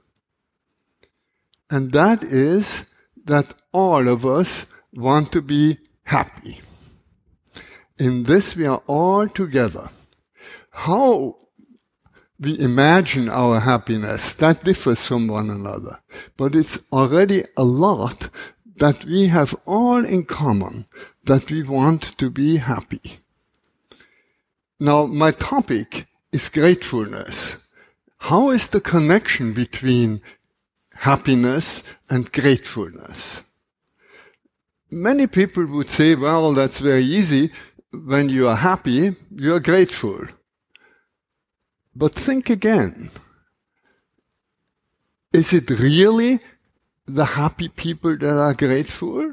And that is that all of us want to be happy. In this we are all together. How we imagine our happiness, that differs from one another. But it's already a lot that we have all in common, that we want to be happy. Now, my topic is gratefulness. How is the connection between happiness and gratefulness. Many people would say, well, that's very easy. When you are happy, you are grateful. But think again. Is it really the happy people that are grateful?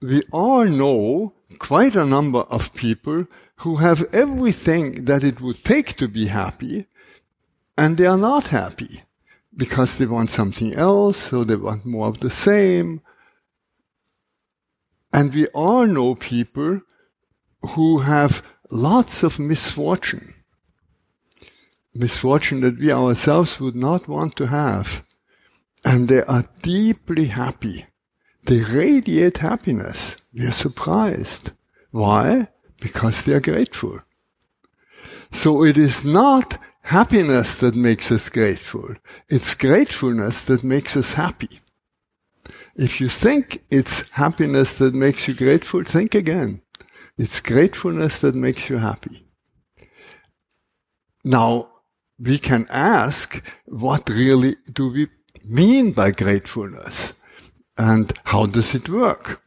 We all know quite a number of people who have everything that it would take to be happy, and they are not happy because they want something else, so they want more of the same. And we all know people who have lots of misfortune. Misfortune that we ourselves would not want to have. And they are deeply happy. They radiate happiness. We are surprised. Why? Because they are grateful. So it is not happiness that makes us grateful. It's gratefulness that makes us happy. If you think it's happiness that makes you grateful, think again. It's gratefulness that makes you happy. Now, we can ask, what really do we mean by gratefulness? And how does it work?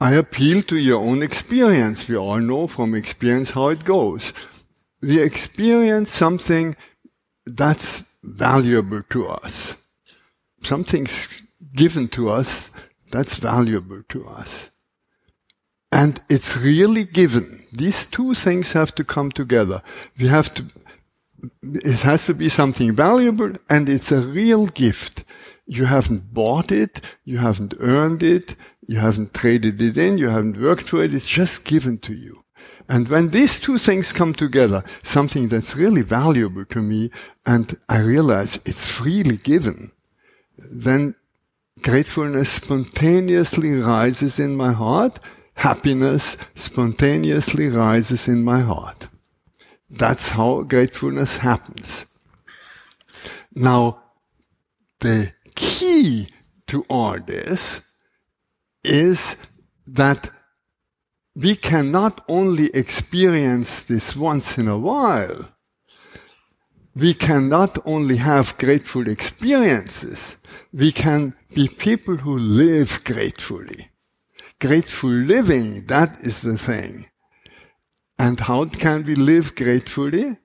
I appeal to your own experience. We all know from experience how it goes. We experience something that's valuable to us. Something's given to us that's valuable to us. And it's really given. These two things have to come together. We have to, it has to be something valuable and it's a real gift. You haven't bought it, you haven't earned it, you haven't traded it in, you haven't worked for it, it's just given to you. And when these two things come together, something that's really valuable to me, and I realize it's freely given, then gratefulness spontaneously rises in my heart, happiness spontaneously rises in my heart. That's how gratefulness happens. Now, the key to all this is that we can not only experience this once in a while, we can not only have grateful experiences, we can be people who live gratefully. Grateful living, that is the thing. And how can we live gratefully?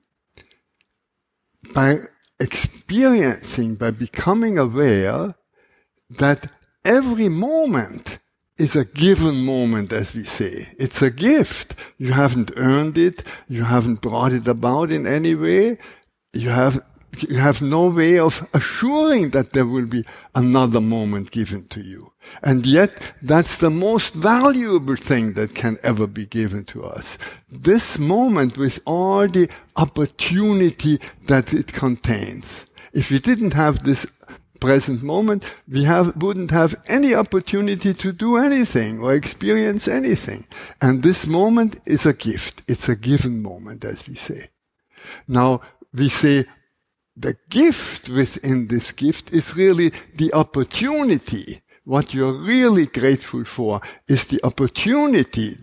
By experiencing, by becoming aware that every moment is a given moment, as we say. It's a gift. You haven't earned it. You haven't brought it about in any way. You have, you have no way of assuring that there will be another moment given to you. And yet, that's the most valuable thing that can ever be given to us. This moment with all the opportunity that it contains. If we didn't have this present moment, we have, wouldn't have any opportunity to do anything or experience anything. And this moment is a gift. It's a given moment, as we say. Now, we say the gift within this gift is really the opportunity. What you're really grateful for is the opportunity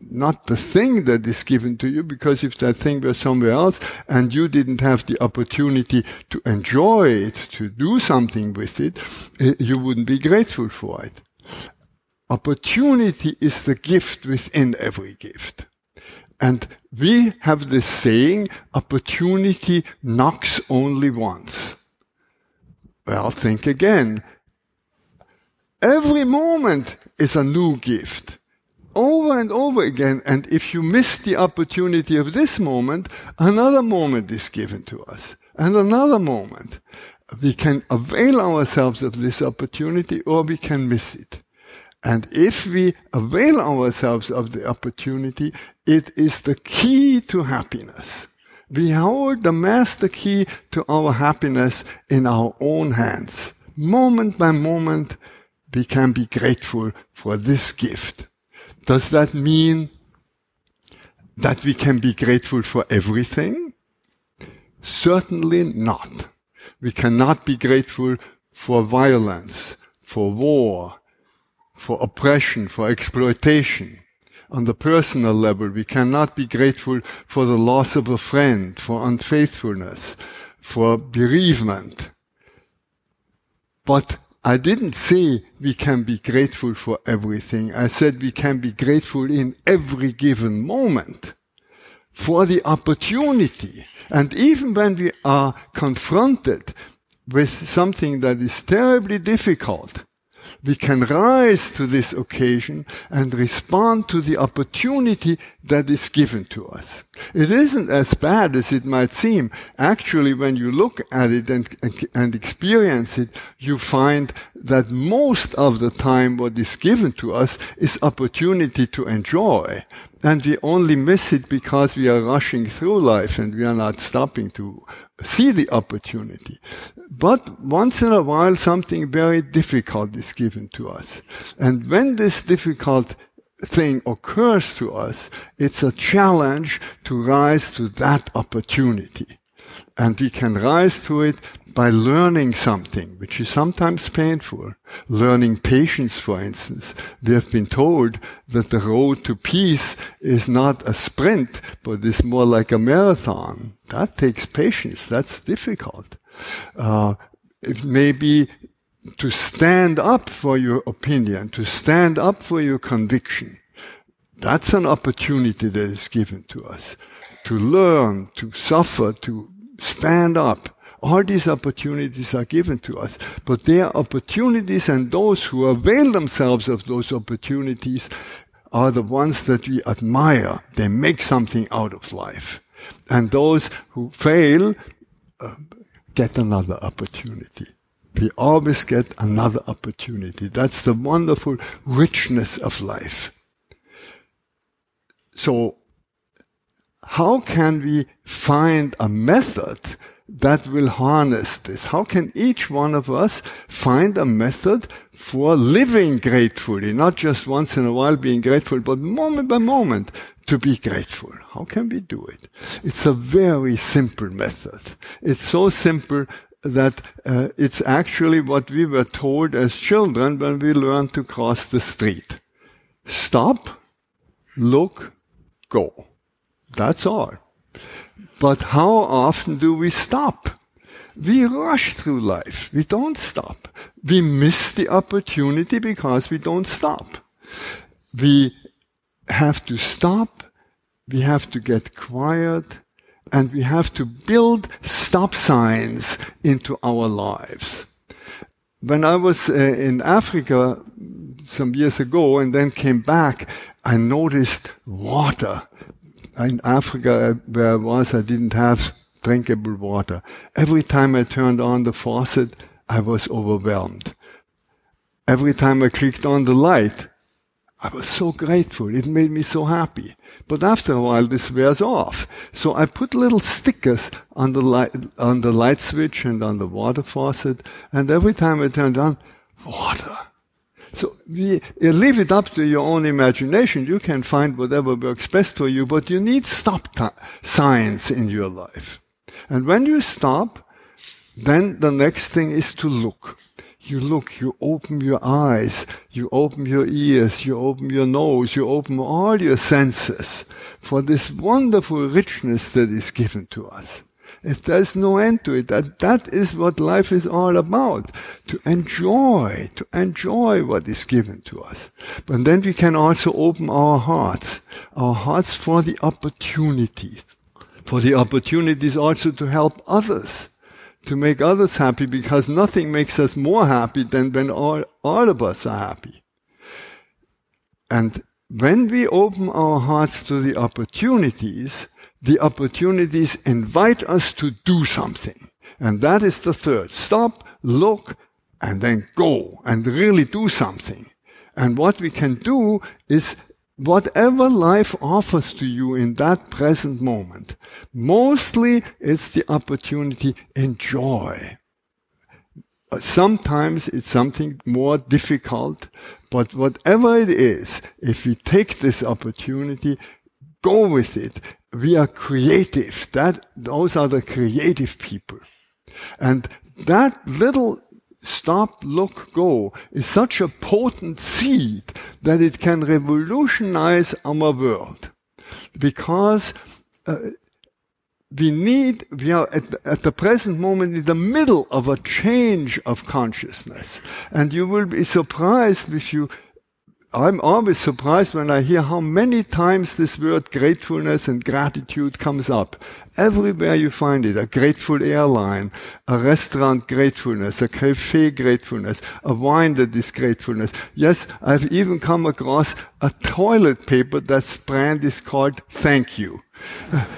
not the thing that is given to you, because if that thing were somewhere else and you didn't have the opportunity to enjoy it, to do something with it, eh, you wouldn't be grateful for it. Opportunity is the gift within every gift. And we have this saying, opportunity knocks only once. Well, think again. Every moment is a new gift over and over again. And if you miss the opportunity of this moment, another moment is given to us and another moment. We can avail ourselves of this opportunity or we can miss it. And if we avail ourselves of the opportunity, it is the key to happiness. We hold the master key to our happiness in our own hands. Moment by moment, we can be grateful for this gift. Does that mean that we can be grateful for everything? Certainly not. We cannot be grateful for violence, for war, for oppression, for exploitation. On the personal level, we cannot be grateful for the loss of a friend, for unfaithfulness, for bereavement. But I didn't say we can be grateful for everything. I said we can be grateful in every given moment for the opportunity. And even when we are confronted with something that is terribly difficult, we can rise to this occasion and respond to the opportunity that is given to us. It isn't as bad as it might seem. Actually, when you look at it and, and experience it, you find that most of the time what is given to us is opportunity to enjoy. And we only miss it because we are rushing through life and we are not stopping to see the opportunity. But once in a while, something very difficult is given to us. And when this difficult thing occurs to us, it's a challenge to rise to that opportunity. And we can rise to it by learning something, which is sometimes painful. Learning patience, for instance. We have been told that the road to peace is not a sprint, but is more like a marathon. That takes patience. That's difficult. Uh, it may be to stand up for your opinion, to stand up for your conviction. That's an opportunity that is given to us. To learn, to suffer, to stand up all these opportunities are given to us, but they are opportunities and those who avail themselves of those opportunities are the ones that we admire. They make something out of life. And those who fail uh, get another opportunity. We always get another opportunity. That's the wonderful richness of life. So, how can we find a method that will harness this? How can each one of us find a method for living gratefully, not just once in a while being grateful, but moment by moment to be grateful? How can we do it? It's a very simple method. It's so simple that uh, it's actually what we were told as children when we learned to cross the street. Stop, look, go. That's all. But how often do we stop? We rush through life. We don't stop. We miss the opportunity because we don't stop. We have to stop. We have to get quiet and we have to build stop signs into our lives. When I was uh, in Africa some years ago and then came back, I noticed water. In Africa, uh, where I was, I didn't have drinkable water. Every time I turned on the faucet, I was overwhelmed. Every time I clicked on the light, I was so grateful. It made me so happy. But after a while, this wears off. So I put little stickers on the light, on the light switch and on the water faucet. And every time I turned on, water. So we, you leave it up to your own imagination. You can find whatever works best for you, but you need stop t- in your life. And when you stop, then the next thing is to look you look, you open your eyes, you open your ears, you open your nose, you open all your senses for this wonderful richness that is given to us. If there's no end to it, that, that is what life is all about. To enjoy, to enjoy what is given to us. But then we can also open our hearts, our hearts for the opportunities, for the opportunities also to help others to make others happy because nothing makes us more happy than when all, all of us are happy. And when we open our hearts to the opportunities, the opportunities invite us to do something. And that is the third. Stop, look, and then go and really do something. And what we can do is whatever life offers to you in that present moment, mostly it's the opportunity enjoy. Uh, sometimes it's something more difficult, but whatever it is, if we take this opportunity, go with it. We are creative. That, those are the creative people. And that little stop, look, go is such a potent seed that it can revolutionize our world. Because uh, we need, we are at, at the present moment in the middle of a change of consciousness. And you will be surprised if you I'm always surprised when I hear how many times this word gratefulness and gratitude comes up. Everywhere you find it, a grateful airline, a restaurant gratefulness, a cafe gratefulness, a wine that is gratefulness. Yes, I've even come across a toilet paper that's brand is called thank you.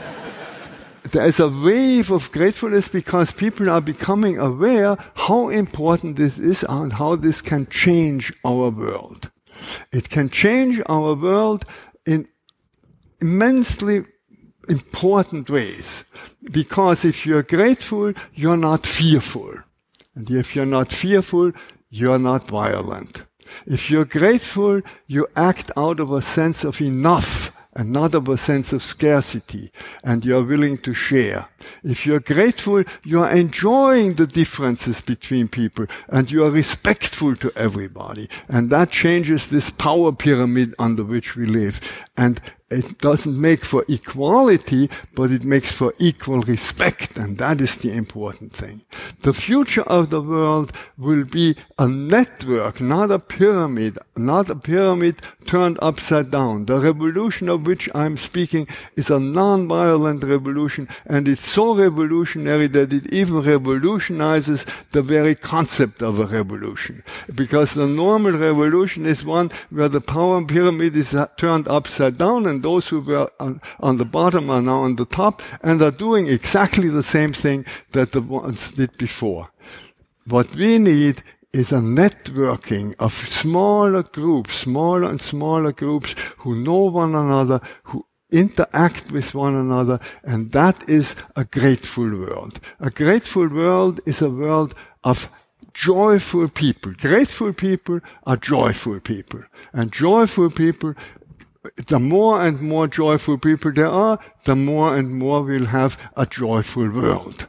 there is a wave of gratefulness because people are becoming aware how important this is and how this can change our world. It can change our world in immensely important ways. Because if you're grateful, you're not fearful. And if you're not fearful, you're not violent. If you're grateful, you act out of a sense of enough and not of a sense of scarcity, and you're willing to share. If you're grateful, you are enjoying the differences between people, and you are respectful to everybody. And that changes this power pyramid under which we live. And it doesn't make for equality, but it makes for equal respect, and that is the important thing. The future of the world will be a network, not a pyramid, not a pyramid turned upside down. The revolution of which I'm speaking is a non-violent revolution, and it's so revolutionary that it even revolutionizes the very concept of a revolution. Because the normal revolution is one where the power pyramid is turned upside down and and those who were on, on, the bottom are now on the top and are doing exactly the same thing that the ones did before. What we need is a networking of smaller groups, smaller and smaller groups who know one another, who interact with one another, and that is a grateful world. A grateful world is a world of joyful people. Grateful people are joyful people. And joyful people the more and more joyful people there are, the more and more we'll have a joyful world.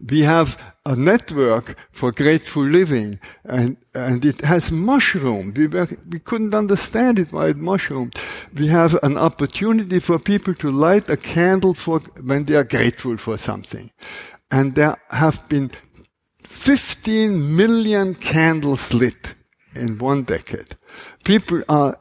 We have a network for grateful living and, and it has mushroomed. We, were, we couldn't understand it why it mushroomed. We have an opportunity for people to light a candle for when they are grateful for something. And there have been 15 million candles lit in one decade. People are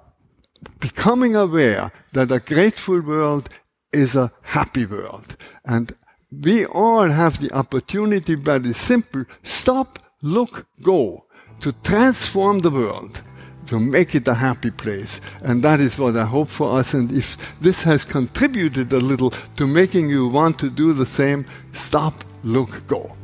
becoming aware that a grateful world is a happy world. And we all have the opportunity, very simple, stop, look, go, to transform the world, to make it a happy place. And that is what I hope for us. And if this has contributed a little to making you want to do the same, stop, look, go.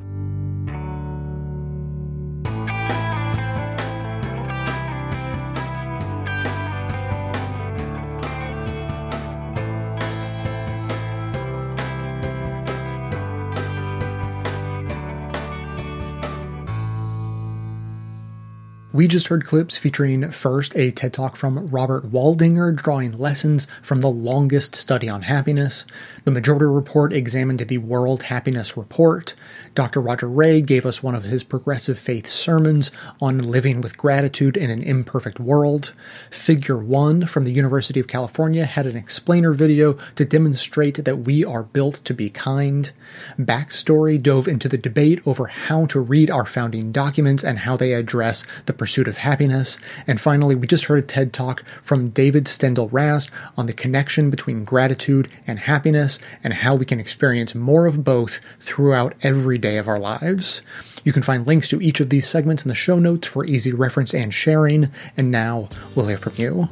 We just heard clips featuring first a TED Talk from Robert Waldinger drawing lessons from the longest study on happiness. The Majority Report examined the World Happiness Report. Dr. Roger Ray gave us one of his progressive faith sermons on living with gratitude in an imperfect world. Figure 1 from the University of California had an explainer video to demonstrate that we are built to be kind. Backstory dove into the debate over how to read our founding documents and how they address the pursuit of happiness. And finally, we just heard a TED talk from David Steindl-Rast on the connection between gratitude and happiness and how we can experience more of both throughout every day of our lives. You can find links to each of these segments in the show notes for easy reference and sharing. And now we'll hear from you.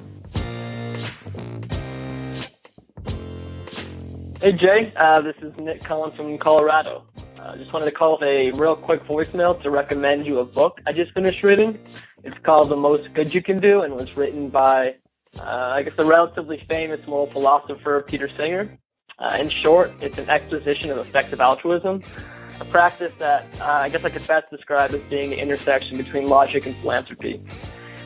Hey Jay, uh, this is Nick Cullen from Colorado. I uh, just wanted to call a real quick voicemail to recommend you a book I just finished reading. It's called The Most Good You Can Do and was written by, uh, I guess, the relatively famous moral philosopher Peter Singer. Uh, in short, it's an exposition of effective altruism, a practice that uh, I guess I could best describe as being the intersection between logic and philanthropy.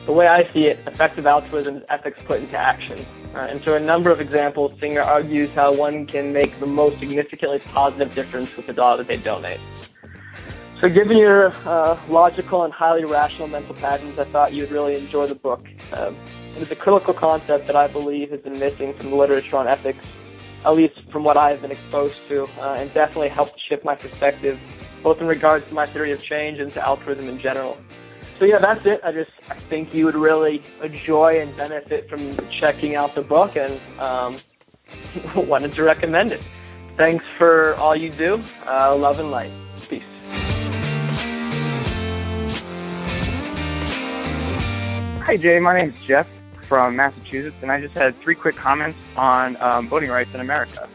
The way I see it, effective altruism is ethics put into action. Uh, and so a number of examples, Singer argues how one can make the most significantly positive difference with the dollar that they donate. So given your uh, logical and highly rational mental patterns, I thought you'd really enjoy the book. Um, it is a critical concept that I believe has been missing from the literature on ethics, at least from what I've been exposed to, uh, and definitely helped shift my perspective, both in regards to my theory of change and to altruism in general. So yeah, that's it. I just I think you would really enjoy and benefit from checking out the book, and um, wanted to recommend it. Thanks for all you do. Uh, love and light. Peace. Hi Jay, my name is Jeff from Massachusetts, and I just had three quick comments on um, voting rights in America.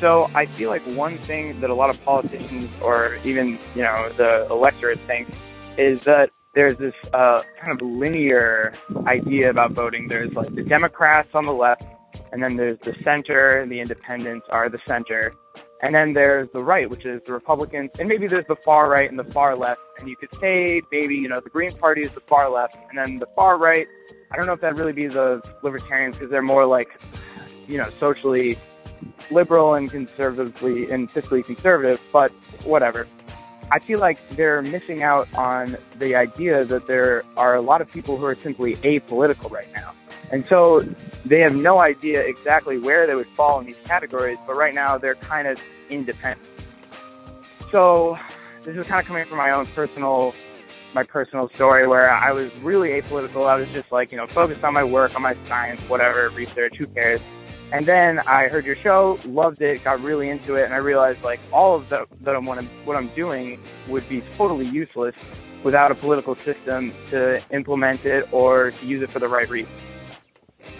So I feel like one thing that a lot of politicians or even you know the electorate think is that there's this uh, kind of linear idea about voting. There's like the Democrats on the left, and then there's the center, and the independents are the center. And then there's the right, which is the Republicans, and maybe there's the far right and the far left. And you could say maybe, you know, the Green Party is the far left, and then the far right, I don't know if that'd really be the libertarians because they're more like, you know, socially liberal and conservatively and fiscally conservative, but whatever. I feel like they're missing out on the idea that there are a lot of people who are simply apolitical right now. And so they have no idea exactly where they would fall in these categories, but right now they're kind of independent. So this is kind of coming from my own personal my personal story where I was really apolitical. I was just like, you know, focused on my work, on my science, whatever, research, who cares. And then I heard your show, loved it, got really into it, and I realized like all of the, that I'm, what, I'm, what I'm doing would be totally useless without a political system to implement it or to use it for the right reason.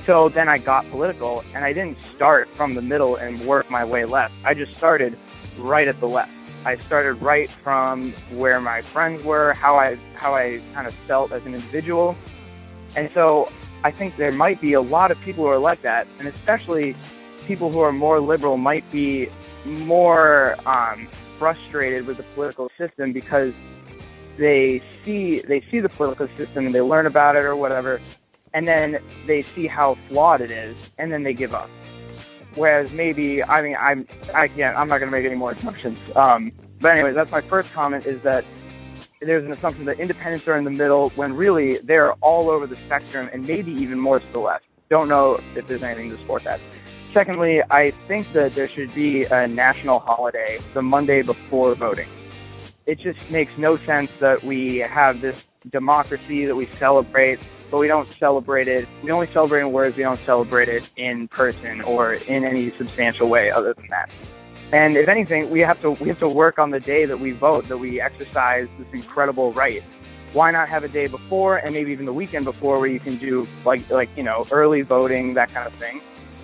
So then I got political, and I didn't start from the middle and work my way left. I just started right at the left. I started right from where my friends were, how I how I kind of felt as an individual, and so I think there might be a lot of people who are like that, and especially people who are more liberal might be more um, frustrated with the political system because they see they see the political system and they learn about it or whatever, and then they see how flawed it is, and then they give up. Whereas maybe I mean I'm I can't I'm not going to make any more assumptions. Um, But anyway, that's my first comment is that there's an assumption that independents are in the middle when really they're all over the spectrum and maybe even more to the left. Don't know if there's anything to support that. Secondly, I think that there should be a national holiday the Monday before voting. It just makes no sense that we have this democracy that we celebrate, but we don't celebrate it. We only celebrate in words, we don't celebrate it in person or in any substantial way other than that. And if anything, we have to we have to work on the day that we vote, that we exercise this incredible right. Why not have a day before and maybe even the weekend before where you can do like like you know early voting that kind of thing,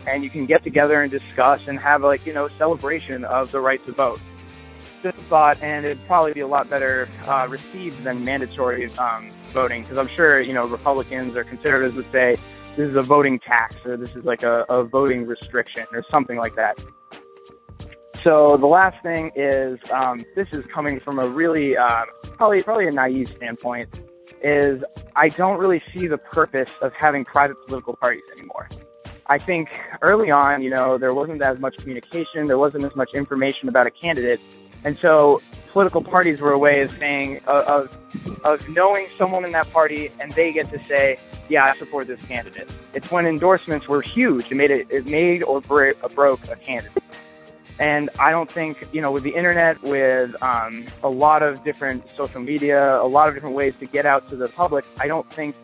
and you can get together and discuss and have like you know celebration of the right to vote. Just a thought, and it'd probably be a lot better uh, received than mandatory um, voting because I'm sure you know Republicans or conservatives would say this is a voting tax or this is like a, a voting restriction or something like that. So the last thing is, um, this is coming from a really, uh, probably, probably a naive standpoint, is I don't really see the purpose of having private political parties anymore. I think early on, you know, there wasn't as much communication, there wasn't as much information about a candidate, and so political parties were a way of saying, of, of knowing someone in that party, and they get to say, yeah, I support this candidate. It's when endorsements were huge. It made it, it made or broke a candidate. And I don't think, you know, with the internet, with um, a lot of different social media, a lot of different ways to get out to the public, I don't think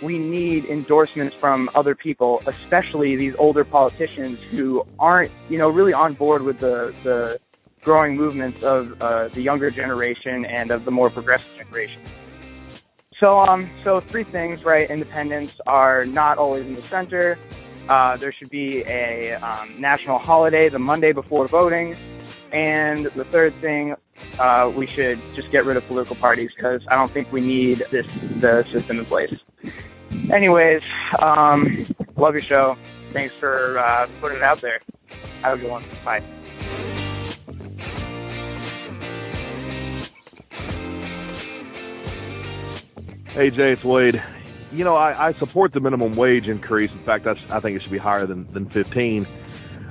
we need endorsements from other people, especially these older politicians who aren't, you know, really on board with the, the growing movements of uh, the younger generation and of the more progressive generation. So, um, so three things, right? Independents are not always in the center. Uh, there should be a um, national holiday the Monday before voting. And the third thing, uh, we should just get rid of political parties because I don't think we need this the system in place. Anyways, um, love your show. Thanks for uh, putting it out there. Have a good one. Bye. Hey Jay, it's Wade you know, I, I, support the minimum wage increase. In fact, that's, I think it should be higher than, than 15.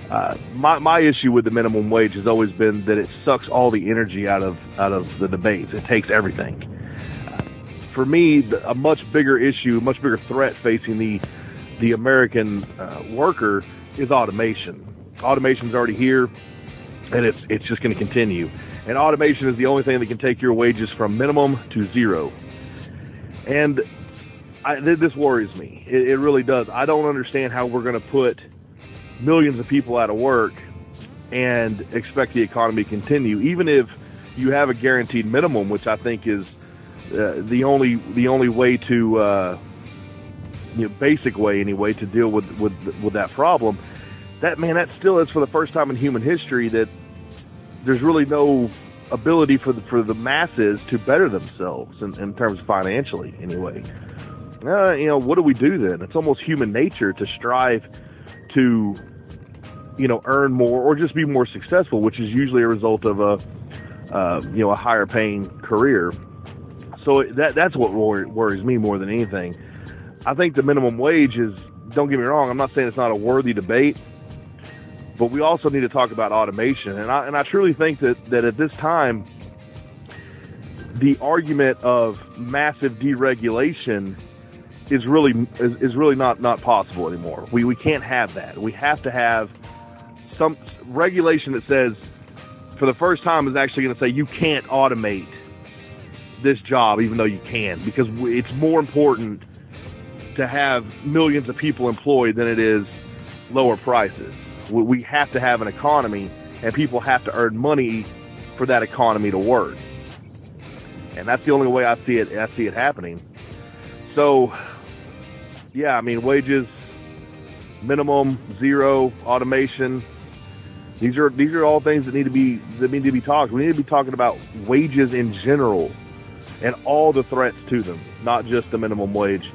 Uh, my, my issue with the minimum wage has always been that it sucks all the energy out of out of the debates. It takes everything. Uh, for me, the, a much bigger issue, a much bigger threat facing the the American uh, worker is automation. Automation's already here, and it's it's just going to continue. And automation is the only thing that can take your wages from minimum to zero. And I, this worries me. It, it really does. I don't understand how we're going to put millions of people out of work and expect the economy to continue, even if you have a guaranteed minimum, which I think is uh, the only the only way to uh, you know basic way anyway to deal with with with that problem. That man, that still is for the first time in human history that there's really no ability for the for the masses to better themselves in, in terms of financially anyway uh, you know, what do we do then? It's almost human nature to strive to, you know, earn more or just be more successful, which is usually a result of a, uh, you know, a higher paying career. So that that's what worries me more than anything. I think the minimum wage is. Don't get me wrong. I'm not saying it's not a worthy debate, but we also need to talk about automation. And I and I truly think that that at this time, the argument of massive deregulation is really is, is really not not possible anymore. We we can't have that. We have to have some regulation that says for the first time is actually going to say you can't automate this job even though you can because it's more important to have millions of people employed than it is lower prices. We have to have an economy and people have to earn money for that economy to work. And that's the only way I see it I see it happening. So yeah, I mean wages, minimum, zero, automation. These are these are all things that need to be that need to be talked. We need to be talking about wages in general and all the threats to them, not just the minimum wage.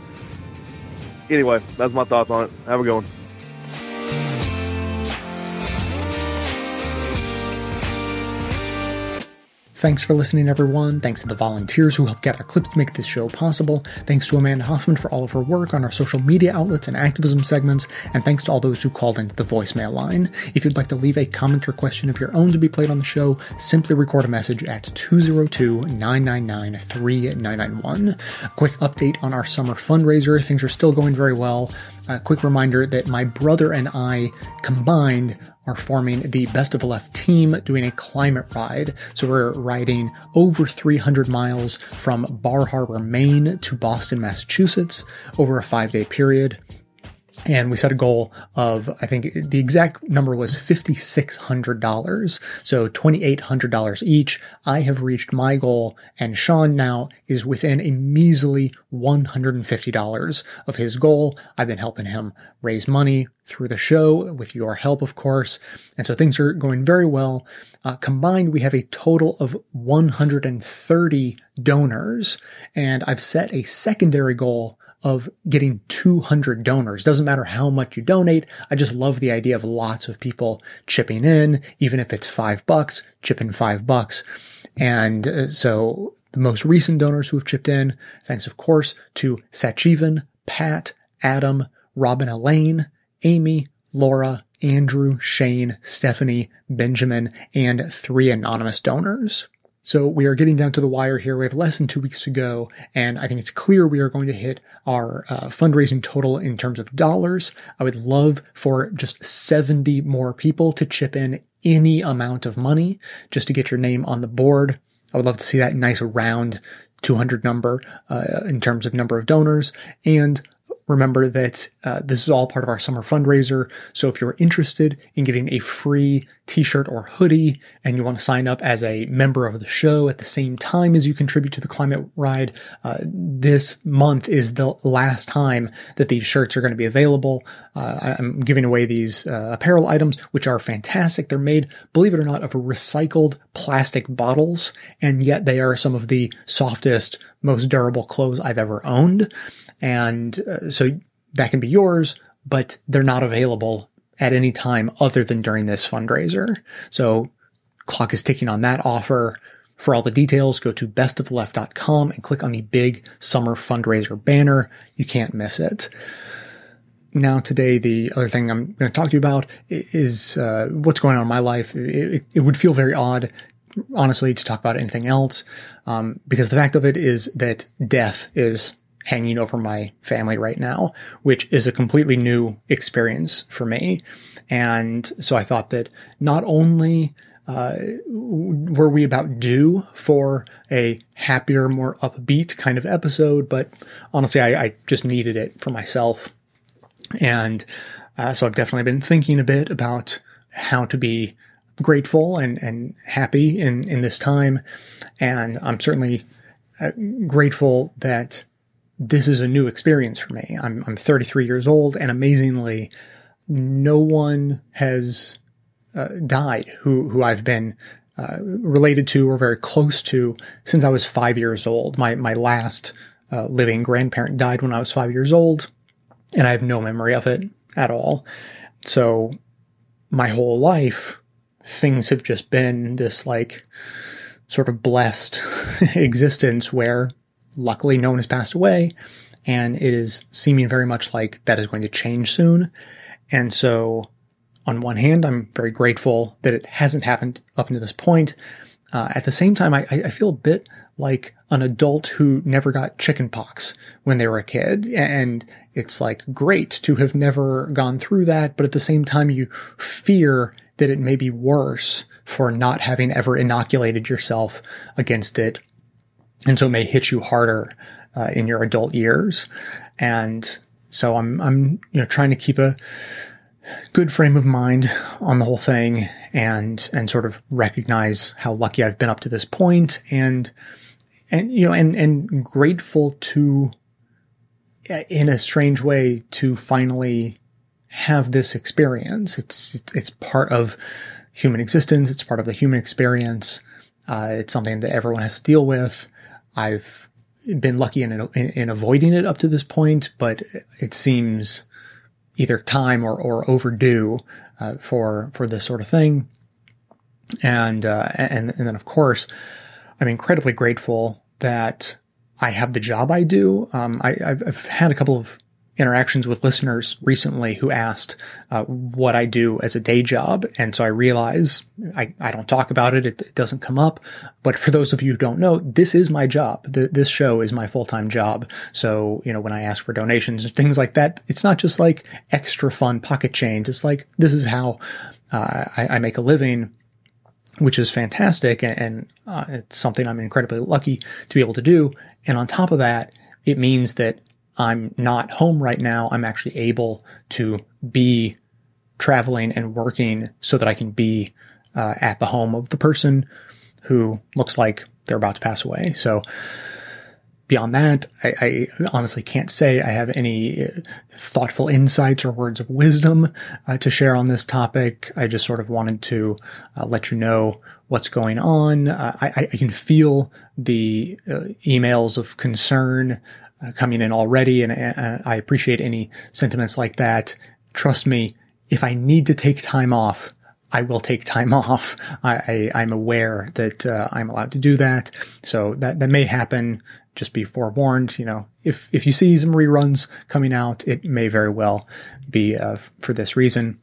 Anyway, that's my thoughts on it. Have a good one. Thanks for listening, everyone. Thanks to the volunteers who helped gather clips to make this show possible. Thanks to Amanda Hoffman for all of her work on our social media outlets and activism segments. And thanks to all those who called into the voicemail line. If you'd like to leave a comment or question of your own to be played on the show, simply record a message at 202 999 3991. Quick update on our summer fundraiser. Things are still going very well. A quick reminder that my brother and I combined are forming the Best of Left team doing a climate ride. So we're riding over 300 miles from Bar Harbor, Maine to Boston, Massachusetts over a five day period. And we set a goal of, I think the exact number was $5,600. So $2,800 each. I have reached my goal and Sean now is within a measly $150 of his goal. I've been helping him raise money through the show with your help, of course. And so things are going very well. Uh, combined, we have a total of 130 donors and I've set a secondary goal of getting 200 donors. Doesn't matter how much you donate. I just love the idea of lots of people chipping in, even if it's five bucks, chip in five bucks. And uh, so the most recent donors who have chipped in, thanks of course to Sachivan, Pat, Adam, Robin Elaine, Amy, Laura, Andrew, Shane, Stephanie, Benjamin, and three anonymous donors. So we are getting down to the wire here. We have less than two weeks to go, and I think it's clear we are going to hit our uh, fundraising total in terms of dollars. I would love for just 70 more people to chip in any amount of money just to get your name on the board. I would love to see that nice round 200 number uh, in terms of number of donors. And remember that uh, this is all part of our summer fundraiser. So if you're interested in getting a free t-shirt or hoodie and you want to sign up as a member of the show at the same time as you contribute to the climate ride, uh, this month is the last time that these shirts are going to be available. Uh, I'm giving away these uh, apparel items, which are fantastic. They're made, believe it or not, of recycled plastic bottles, and yet they are some of the softest, most durable clothes I've ever owned. And uh, so that can be yours, but they're not available at any time other than during this fundraiser. So clock is ticking on that offer. For all the details, go to bestoftheleft.com and click on the big summer fundraiser banner. You can't miss it. Now, today, the other thing I'm going to talk to you about is uh, what's going on in my life. It, it, would feel very odd, honestly, to talk about anything else, um, because the fact of it is that death is hanging over my family right now, which is a completely new experience for me. And so I thought that not only uh, were we about due for a happier, more upbeat kind of episode, but honestly, I, I just needed it for myself. And uh, so I've definitely been thinking a bit about how to be grateful and, and happy in, in this time. And I'm certainly uh, grateful that this is a new experience for me. I'm, I'm 33 years old, and amazingly, no one has uh, died who who I've been uh, related to or very close to since I was five years old. My my last uh, living grandparent died when I was five years old, and I have no memory of it at all. So my whole life, things have just been this like sort of blessed existence where Luckily, no one has passed away, and it is seeming very much like that is going to change soon. And so, on one hand, I'm very grateful that it hasn't happened up until this point. Uh, at the same time, I, I, feel a bit like an adult who never got chickenpox when they were a kid. And it's like great to have never gone through that. But at the same time, you fear that it may be worse for not having ever inoculated yourself against it and so it may hit you harder uh, in your adult years. And so I'm I'm you know trying to keep a good frame of mind on the whole thing and and sort of recognize how lucky I've been up to this point and and you know and and grateful to in a strange way to finally have this experience. It's it's part of human existence. It's part of the human experience. Uh, it's something that everyone has to deal with. I've been lucky in, in, in avoiding it up to this point, but it seems either time or, or overdue uh, for for this sort of thing. And, uh, and and then of course, I'm incredibly grateful that I have the job I do. Um, I, have had a couple of interactions with listeners recently who asked uh, what I do as a day job. And so I realize I, I don't talk about it. it. it. doesn't come up. But for those of you who don't know, this is my job. The, this show is my full-time job. So, you know, when I ask for donations and things like that, it's not just like extra fun pocket change. It's like, this is how uh, I, I, make a living. Which is fantastic, and, and uh, it's something I'm incredibly lucky to be able to do. And on top of that, it means that I'm not home right now. I'm actually able to be traveling and working so that I can be uh, at the home of the person who looks like they're about to pass away. So beyond that, I, I honestly can't say I have any uh, thoughtful insights or words of wisdom uh, to share on this topic. I just sort of wanted to uh, let you know what's going on. Uh, I, I, can feel the uh, emails of concern uh, coming in already, and uh, I appreciate any sentiments like that. Trust me, if I need to take time off, I will take time off. I, am aware that uh, I'm allowed to do that, so that that may happen. Just be forewarned. You know, if if you see some reruns coming out, it may very well be uh, for this reason.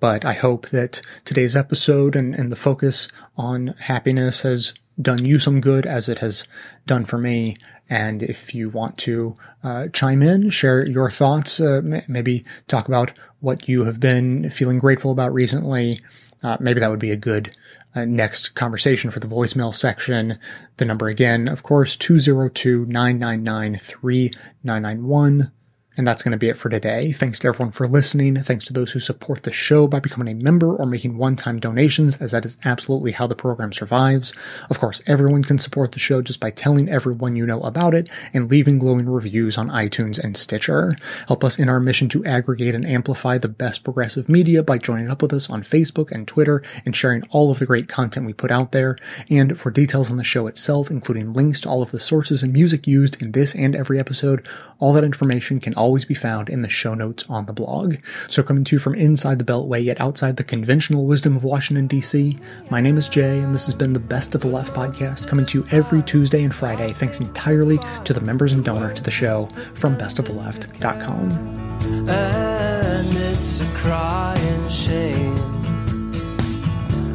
But I hope that today's episode and, and the focus on happiness has done you some good as it has done for me. And if you want to uh, chime in, share your thoughts, uh, maybe talk about what you have been feeling grateful about recently, uh, maybe that would be a good uh, next conversation for the voicemail section. The number again, of course, 202 999 3991. And that's going to be it for today. Thanks to everyone for listening. Thanks to those who support the show by becoming a member or making one-time donations, as that is absolutely how the program survives. Of course, everyone can support the show just by telling everyone you know about it and leaving glowing reviews on iTunes and Stitcher. Help us in our mission to aggregate and amplify the best progressive media by joining up with us on Facebook and Twitter and sharing all of the great content we put out there. And for details on the show itself, including links to all of the sources and music used in this and every episode, all that information can always be found in the show notes on the blog. So coming to you from inside the Beltway yet outside the conventional wisdom of Washington DC, my name is Jay and this has been the Best of the Left podcast coming to you every Tuesday and Friday thanks entirely to the members and donor to the show from bestoftheleft.com. And it's a crying shame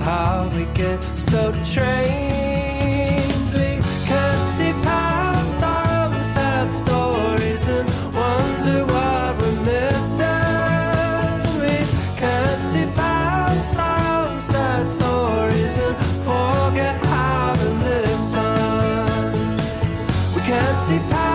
how we get so trained we can't see past our own sad stories and wonder what we're missing. We can't see past our sad stories and forget how to listen. We can't see past